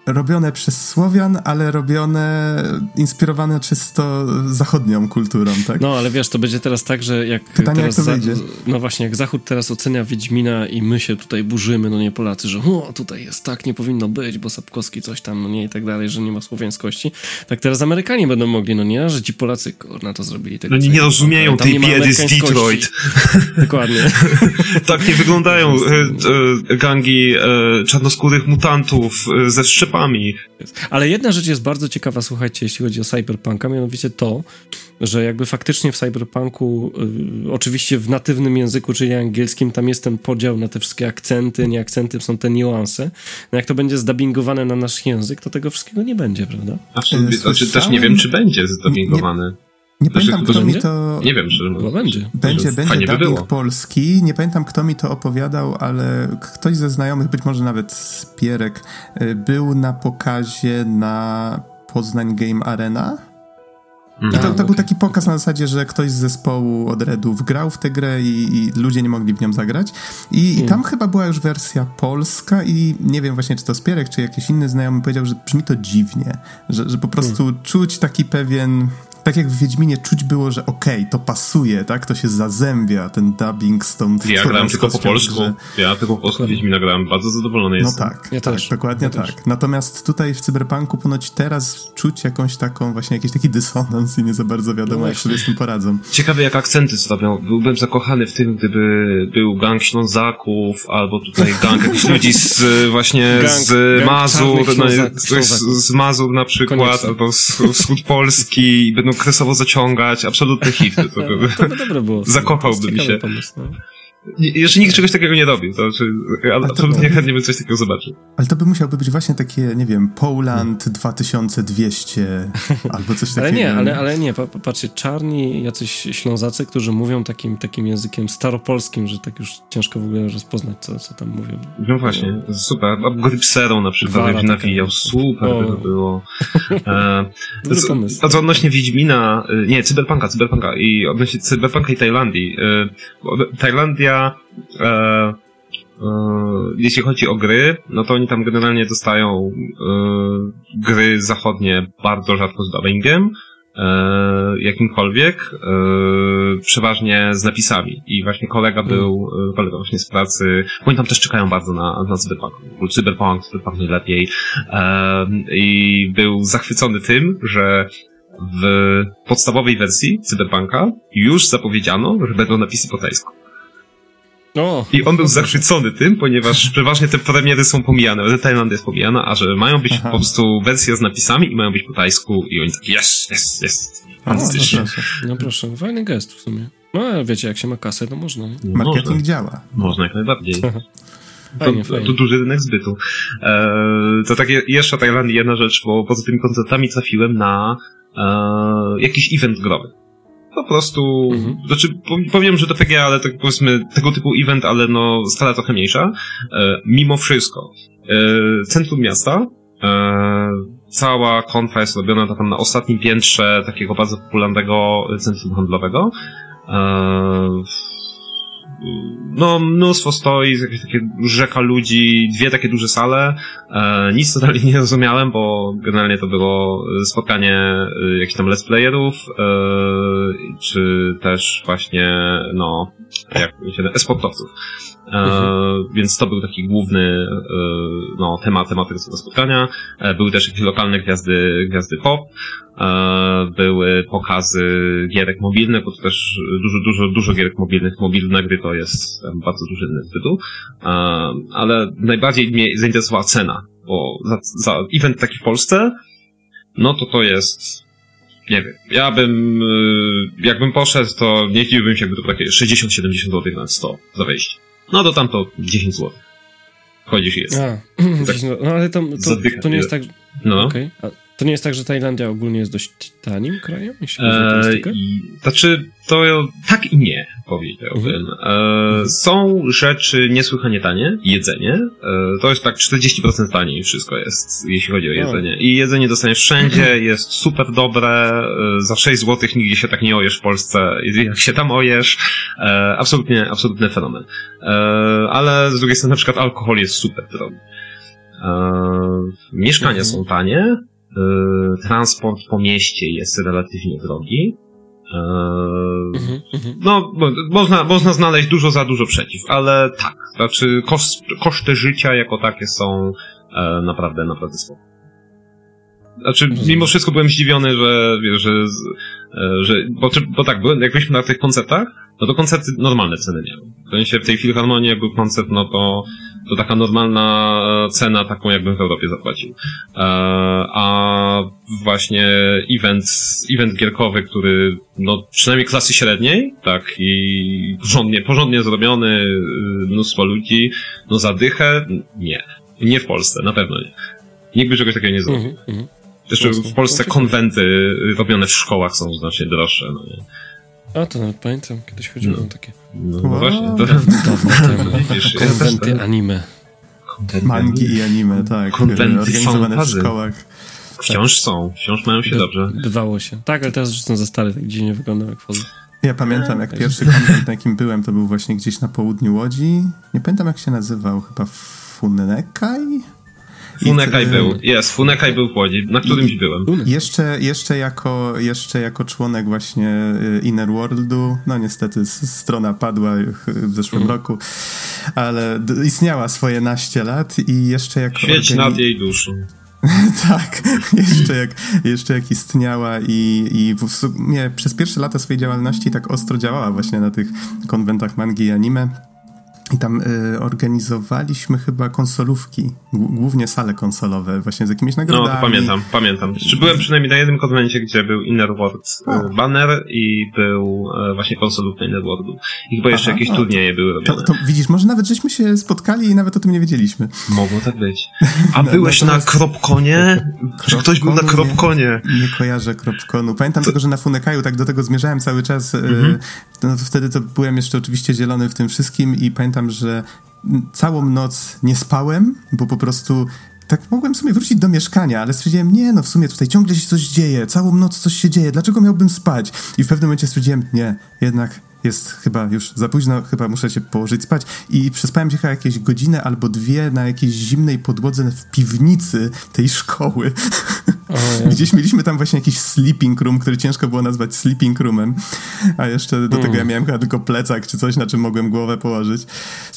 robione przez Słowian, ale robione, inspirowane czysto zachodnią kulturą, tak? No, ale wiesz, to będzie teraz tak, że jak Pytanie, teraz jak to wyjdzie. no właśnie, jak Zachód teraz ocenia Wiedźmina i my się tutaj burzymy, no nie Polacy, że o, tutaj jest tak, nie powinno być, bo Sapkowski coś tam, no nie i tak dalej, że nie ma słowiańskości. Tak teraz Amerykanie będą mogli, no nie, że ci Polacy, kurna, to zrobili tego. No nie, nie rozumieją tam tej nie biedy z. Detroit. Dokładnie. Tak nie wyglądają e, e, gangi e, czarnoskórych mutantów ze Ale jedna rzecz jest bardzo ciekawa, słuchajcie, jeśli chodzi o Cyberpunka, mianowicie to, że jakby faktycznie w Cyberpunku, y, oczywiście w natywnym języku, czyli angielskim, tam jest ten podział na te wszystkie akcenty, nie akcenty, są te niuanse. No jak to będzie zdubbingowane na nasz język, to tego wszystkiego nie będzie, prawda? E, znaczy, też nie wiem, czy będzie zdubbingowany. Nie Znaczy, pamiętam, to kto mi to... Nie wiem, czy Chyba będzie. Będzie, że będzie by dubbing było. polski. Nie pamiętam, kto mi to opowiadał, ale ktoś ze znajomych, być może nawet z Pierek, y, był na pokazie na Poznań Game Arena. I Mhm. to, A, to był taki pokaz na zasadzie, że ktoś z zespołu od Redów grał w tę grę i, i ludzie nie mogli w nią zagrać. I, I Mm. tam chyba była już wersja polska i nie wiem właśnie, czy to Spierek, czy jakiś inny znajomy powiedział, że brzmi to dziwnie, że, że po prostu czuć taki pewien tak jak w Wiedźminie czuć było, że okej, okay, to pasuje, tak? To się zazębia, ten dubbing z tą Ja grałem tylko po polsku. Że... Ja tylko po polsku Wiedźmina grałem. Bardzo zadowolony no jestem. No tak, ja tak, też. dokładnie ja tak. Też. Natomiast tutaj w Cyberpunku ponoć teraz czuć jakąś taką, właśnie jakiś taki dysonans i nie za bardzo wiadomo, no jak sobie z tym poradzą. Ciekawe, jak akcenty stawiał. Byłbym zakochany w tym, gdyby był gang Ślązaków, albo tutaj gang jakichś ludzi z właśnie gang, z gang Mazur, no, z, z, Mazur na przykład, Koniecznie. albo z wschód Polski i będą kresowo zaciągać. Absolutny hit. To, to, to, to dobre było. Zakochałbym się. Pomysł, no. Jeszcze nikt czegoś takiego nie robił, to znaczy, ale absolutnie by... chętnie bym coś takiego zobaczył. Ale to by musiałby być właśnie takie, nie wiem, Poland 2200 albo coś takiego. Ale nie, ale, ale nie, patrzcie, czarni jacyś ślązacy, którzy mówią takim, takim językiem staropolskim, że tak już ciężko w ogóle rozpoznać, co, co tam mówią. No właśnie, no. super. Grypserą na przykład nawijał, super o. by to było. E, Dobry pomysł. A co odnośnie Wiedźmina, y, nie, Cyberpunka, Cyberpunka i odnośnie Cyberpunka i Tajlandii. E, Tajlandia e, e, jeśli chodzi o gry, no to oni tam generalnie dostają e, gry zachodnie bardzo rzadko z dubbingiem, e, jakimkolwiek, e, przeważnie z napisami. I właśnie kolega mm. był, e, kolega właśnie z pracy, oni tam też czekają bardzo na, na Cyberpunk. Cyberpunk, Cyberpunk najlepiej. I był zachwycony tym, że w podstawowej wersji Cyberpunka już zapowiedziano, że będą napisy po tajsku. O. I on był zachwycony tym, ponieważ przeważnie te premiery są pomijane, że Tajlandia jest pomijana, a że mają być Aha. po prostu wersje z napisami i mają być po tajsku i oni tak, yes, yes, yes. Fantastycznie. No proszę, no proszę, fajny gest w sumie. No wiecie, jak się ma kasę, to można. No, Marketing można. działa. Można jak najbardziej. Fajnie, to, fajnie. to duży rynek zbytu. Eee, to takie jeszcze Tajlandii jedna rzecz, bo poza tymi koncertami trafiłem na e, jakiś event growy po prostu, mhm. znaczy powiem, że to PGA, ale tak powiedzmy tego typu event, ale no skala trochę mniejsza. E, mimo wszystko, e, centrum miasta, e, cała konfa jest robiona tam na ostatnim piętrze takiego bardzo popularnego centrum handlowego. E, no, mnóstwo stoi, jakieś takie rzeka ludzi, dwie takie duże sale. E, nic totalnie nie rozumiałem, bo generalnie to było spotkanie e, jakichś tam let's playerów, e, czy też właśnie, no, jak się e-sportowców. E, mhm. Więc to był taki główny e, no, temat, temat tego spotkania. E, były też jakieś lokalne gwiazdy, gwiazdy pop. Były pokazy gierek mobilnych, bo to też dużo, dużo, dużo gierek mobilnych. Mobilne gry to jest bardzo duży tytuł. Ale najbardziej mnie zainteresowała cena, bo za, za event taki w Polsce, no to to jest nie wiem, ja bym, jakbym poszedł, to nie dziwiłbym się, jakby to było takie 60-70 zł na 100 za wejście. No to tam to 10 zł. Chodzisz i jest. A, tak, no ale to, to, to nie jest tak... No. Okay. A to nie jest tak, że Tajlandia ogólnie jest dość tanim krajem, jeśli chodzi o e, turystykę? Eee, znaczy, to tak i nie, powiedziałbym. Mhm. E, są rzeczy niesłychanie tanie, jedzenie. E, to jest tak 40% taniej wszystko jest, jeśli chodzi o jedzenie. I jedzenie dostaniesz wszędzie, jest super dobre, za 6 zł nigdzie się tak nie ojesz w Polsce, jak się tam ojesz. E, absolutnie, absolutny fenomen. Ale z drugiej strony na przykład alkohol jest super drogi. mieszkania mhm. są tanie, transport po mieście jest relatywnie drogi. Y, mhm, mhm. No, można, można znaleźć dużo za dużo przeciw, ale tak, znaczy koszt, koszty życia jako takie są e, naprawdę, naprawdę spoko. Znaczy, mimo wszystko byłem zdziwiony, że, że, e, że bo, bo tak, jak byliśmy na tych koncertach, no to koncerty normalne ceny miały. W sensie w tej filharmonii jak był koncert, no to, to taka normalna cena, taką jakbym w Europie zapłacił. E, a właśnie event, event gierkowy, który, no przynajmniej klasy średniej, tak, i porządnie, porządnie zrobiony, y, mnóstwo ludzi, no zadychę, nie. Nie w Polsce, na pewno nie. Nikt by czegoś takiego nie zrobił. Mm -hmm. Zresztą w Polsce konwenty robione w szkołach są znacznie droższe, no nie. A, to nawet pamiętam, kiedyś chodziło no. takie. No, no właśnie. To... Konwenty anime. Mangi i anime, tak. Konwenty organizowane w szkołach. Wciąż są, wciąż mają się dobrze. Bywało się. Tak, ale teraz już są za stare, tak dziwnie wyglądał jak wchodzę. Ja pamiętam, jak pierwszy konwent, na jakim byłem, to był właśnie gdzieś na południu Łodzi. Nie pamiętam, jak się nazywał, chyba Funnekai? Funekaj był, jest, Funekaj był w Łodzi, na którymś byłem. Jeszcze, jeszcze, jako, jeszcze jako członek właśnie y, Inner Worldu, no niestety strona padła w zeszłym mm. roku, ale istniała swoje naście lat i jeszcze jako... Świeć organi- nad jej duszą. tak, jeszcze jak, jeszcze jak istniała i, i w sumie przez pierwsze lata swojej działalności tak ostro działała właśnie na tych konwentach mangi i anime i tam y, organizowaliśmy chyba konsolówki, głównie sale konsolowe, właśnie z jakimiś nagrodami. No, to pamiętam, pamiętam. Czy byłem przynajmniej na jednym konwencie, gdzie był Inner World y, banner i był y, właśnie konsolówka Inner Worldu. I chyba jeszcze Aha, jakieś no, turnieje były robione. To, to, widzisz, może nawet żeśmy się spotkali i nawet o tym nie wiedzieliśmy. Mogło tak być. A no, byłeś na Kropkonie? Czy ktoś był na Kropkonie? Nie, nie kojarzę Kropkonu. Pamiętam to... tylko, że na Funekaju tak do tego zmierzałem cały czas. Y, mhm. No, wtedy to byłem jeszcze oczywiście zielony w tym wszystkim i pamiętam pamiętam, że całą noc nie spałem, bo po prostu tak mogłem sobie wrócić do mieszkania, ale stwierdziłem, nie, no w sumie tutaj ciągle się coś dzieje, całą noc coś się dzieje, dlaczego miałbym spać? I w pewnym momencie stwierdziłem, nie, jednak jest chyba już za późno, chyba muszę się położyć spać. I przespałem się chyba jakieś godzinę albo dwie na jakiejś zimnej podłodze w piwnicy tej szkoły. Gdzieś mieliśmy tam właśnie jakiś sleeping room, który ciężko było nazwać sleeping roomem. A jeszcze do tego ja miałem chyba tylko plecak czy coś, na czym mogłem głowę położyć.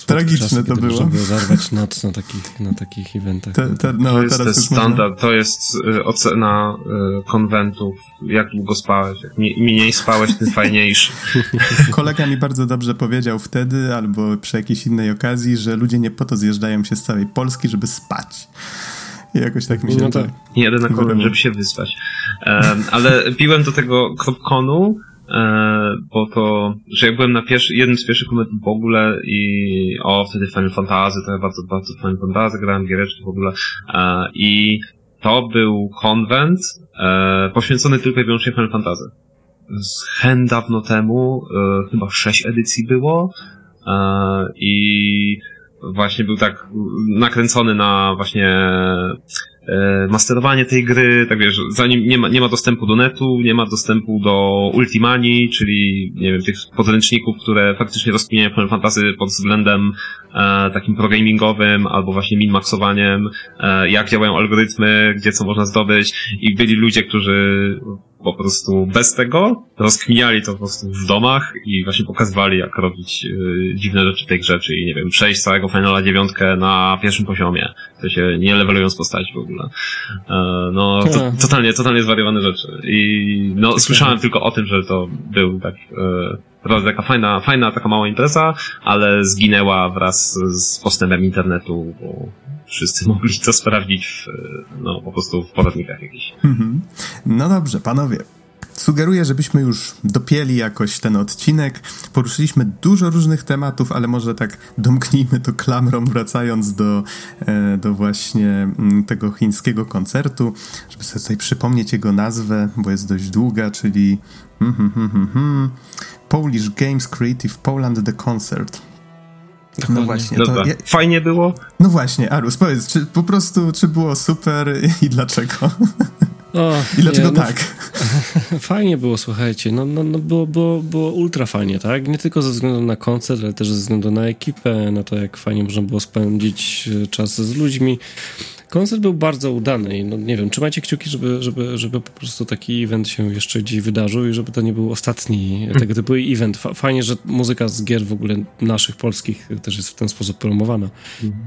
Tragiczne czasy, to było. Żeby zarwać noc na takich, na takich eventach. Te, te, no, to jest teraz standard, to jest y, ocena y, konwentów. Jak długo spałeś? Jak mniej spałeś, tym fajniejszy. kolega mi bardzo dobrze powiedział wtedy, albo przy jakiejś innej okazji, że ludzie nie po to zjeżdżają się z całej Polski, żeby spać. I jakoś tak mi się... No tak. Nie jadę na kolem, żeby się wyspać. Um, ale piłem do tego Kropkonu, e, bo to, że ja byłem na pierwszy, jednym z pierwszych momentów w ogóle i o, wtedy Final Fantasy, to ja bardzo, bardzo Final Fantasy, grałem giereczki w ogóle e, i to był konwent e, poświęcony tylko i wyłącznie Final Fantasy z hen dawno temu, e, chyba sześć edycji było e, i właśnie był tak nakręcony na właśnie e, masterowanie tej gry, tak wiesz, zanim nie ma, nie ma dostępu do netu, nie ma dostępu do Ultimani, czyli, nie wiem, tych podręczników, które faktycznie rozkminiają Final Fantasy pod względem e, takim programingowym, albo właśnie min-maxowaniem, e, jak działają algorytmy, gdzie co można zdobyć i byli ludzie, którzy po prostu bez tego rozkminiali to po prostu w domach i właśnie pokazywali, jak robić y, dziwne rzeczy w tej grze, czyli, nie wiem, przejść całego Finala dziewiątkę na pierwszym poziomie, to się nie levelując postaci w ogóle. E, no, to, totalnie, totalnie zwariowane rzeczy. I no, tak, słyszałem tak. tylko o tym, że to był tak, e, taka fajna, fajna taka mała impreza, ale zginęła wraz z postępem internetu, bo wszyscy mogli to sprawdzić w, no, po prostu w poradnikach jakichś. Mhm. No dobrze, panowie. Sugeruję, żebyśmy już dopieli jakoś ten odcinek. Poruszyliśmy dużo różnych tematów, ale może tak domknijmy to klamrą, wracając do, e, do właśnie mm, tego chińskiego koncertu, żeby sobie tutaj przypomnieć jego nazwę, bo jest dość długa, czyli hmm, hmm, Polish Games Creative Poland The Concert. Dokładnie. No właśnie. To ja... Fajnie było? No właśnie, Arus, powiedz, czy po prostu, czy było super i dlaczego? O, I dlaczego nie, no, tak? Fajnie było, słuchajcie. No, no, no było, było, było ultra fajnie, tak? Nie tylko ze względu na koncert, ale też ze względu na ekipę, na to, jak fajnie można było spędzić e, czas z ludźmi. Koncert był bardzo udany i no, nie wiem, trzymajcie kciuki, żeby, żeby, żeby po prostu taki event się jeszcze gdzieś wydarzył i żeby to nie był ostatni hmm. tego typu event. Fajnie, że muzyka z gier w ogóle naszych, polskich też jest w ten sposób promowana. Hmm.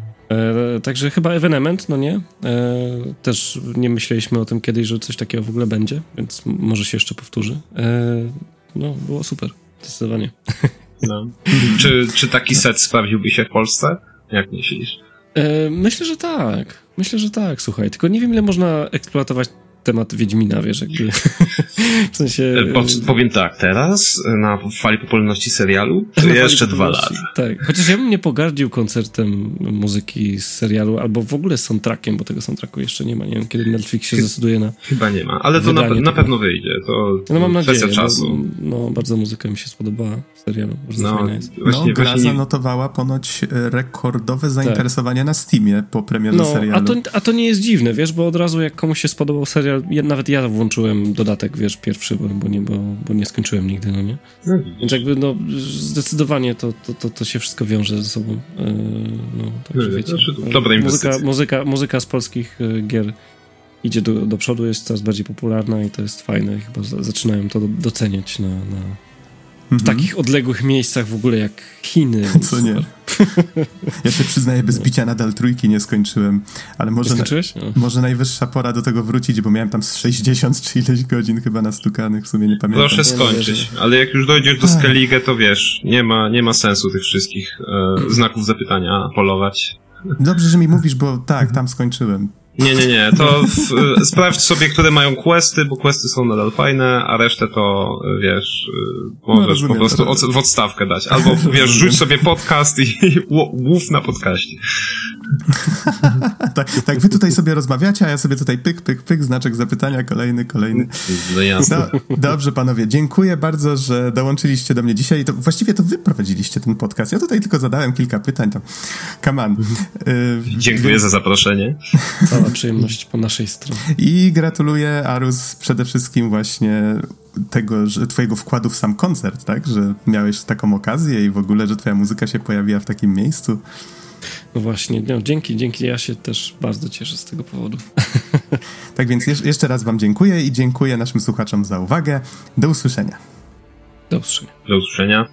E, także chyba evenement, no nie? E, też nie myśleliśmy o tym kiedyś, że coś takiego w ogóle będzie, więc może się jeszcze powtórzy. E, no, było super, zdecydowanie. No. Czy, czy taki set sprawdziłby się w Polsce? Jak myślisz? E, myślę, że tak. Myślę, że tak, słuchaj. Tylko nie wiem, ile można eksploatować temat Wiedźmina, wiesz, jakby w sensie... E, po, powiem tak, teraz na fali popularności serialu to jeszcze dwa lata. Tak, chociaż ja bym nie pogardził koncertem muzyki z serialu, albo w ogóle soundtrackiem, bo tego soundtracku jeszcze nie ma, nie wiem, kiedy Netflix się zdecyduje na Chyba nie ma, ale to na, na pewno wyjdzie, to no, mam kwestia nadzieję, czasu. Bo, no, bardzo muzyka mi się spodobała w serialu, bardzo no, fajna jest. Właśnie, no, gra właśnie zanotowała ponoć e, rekordowe zainteresowanie tak. na Steamie po premierze no, serialu. A to, a to nie jest dziwne, wiesz, bo od razu jak komuś się spodobał serial ja, ja, nawet ja włączyłem dodatek, wiesz, pierwszy, bo, bo, nie, bo, bo nie skończyłem nigdy, no nie? No, Więc jakby, no, zdecydowanie to, to, to, to się wszystko wiąże ze sobą. Yy, no, także Nie, wiecie. znaczy, dobra muzyka, inwestycja. muzyka, muzyka z polskich yy, gier idzie do, do przodu, jest coraz bardziej popularna i to jest fajne. Chyba za- zaczynają to do- doceniać na, na, w takich odległych miejscach w ogóle jak Chiny. Co nie? Ja się przyznaję, bez bicia nadal trójki nie skończyłem, ale może, na, może najwyższa pora do tego wrócić, bo miałem tam z 60 czy ileś godzin chyba nastukanych, w sumie nie pamiętam. Proszę skończyć, ale jak już dojdziesz do Skellige, to wiesz, nie ma, nie ma sensu tych wszystkich e, znaków zapytania polować. Dobrze, że mi mówisz, bo tak, tam skończyłem. Nie, nie, nie, to w, e, sprawdź sobie, które mają questy, bo questy są nadal fajne, a resztę to, e, wiesz, e, możesz No, rozumiem, po prostu od, w odstawkę dać. Albo, wiesz, rzuć sobie podcast i, łów na podcaście. tak, tak, wy tutaj sobie rozmawiacie, a ja sobie tutaj pyk, pyk, pyk, znaczek zapytania, kolejny, kolejny. No jasne. No, dobrze, panowie, dziękuję bardzo, że dołączyliście do mnie dzisiaj. To, właściwie to wy prowadziliście ten podcast. Ja tutaj tylko zadałem kilka pytań. Tam. Come on. Y, Dziękuję więc- za zaproszenie. Cała przyjemność po naszej stronie. I gratuluję, Arus, przede wszystkim właśnie tego, że twojego wkładu w sam koncert, tak? Że miałeś taką okazję i w ogóle, że twoja muzyka się pojawiła w takim miejscu. No właśnie, no, dzięki, dzięki. Ja się też bardzo cieszę z tego powodu. Tak więc jeż- jeszcze raz wam dziękuję i dziękuję naszym słuchaczom za uwagę. Do usłyszenia. Do usłyszenia. Do usłyszenia.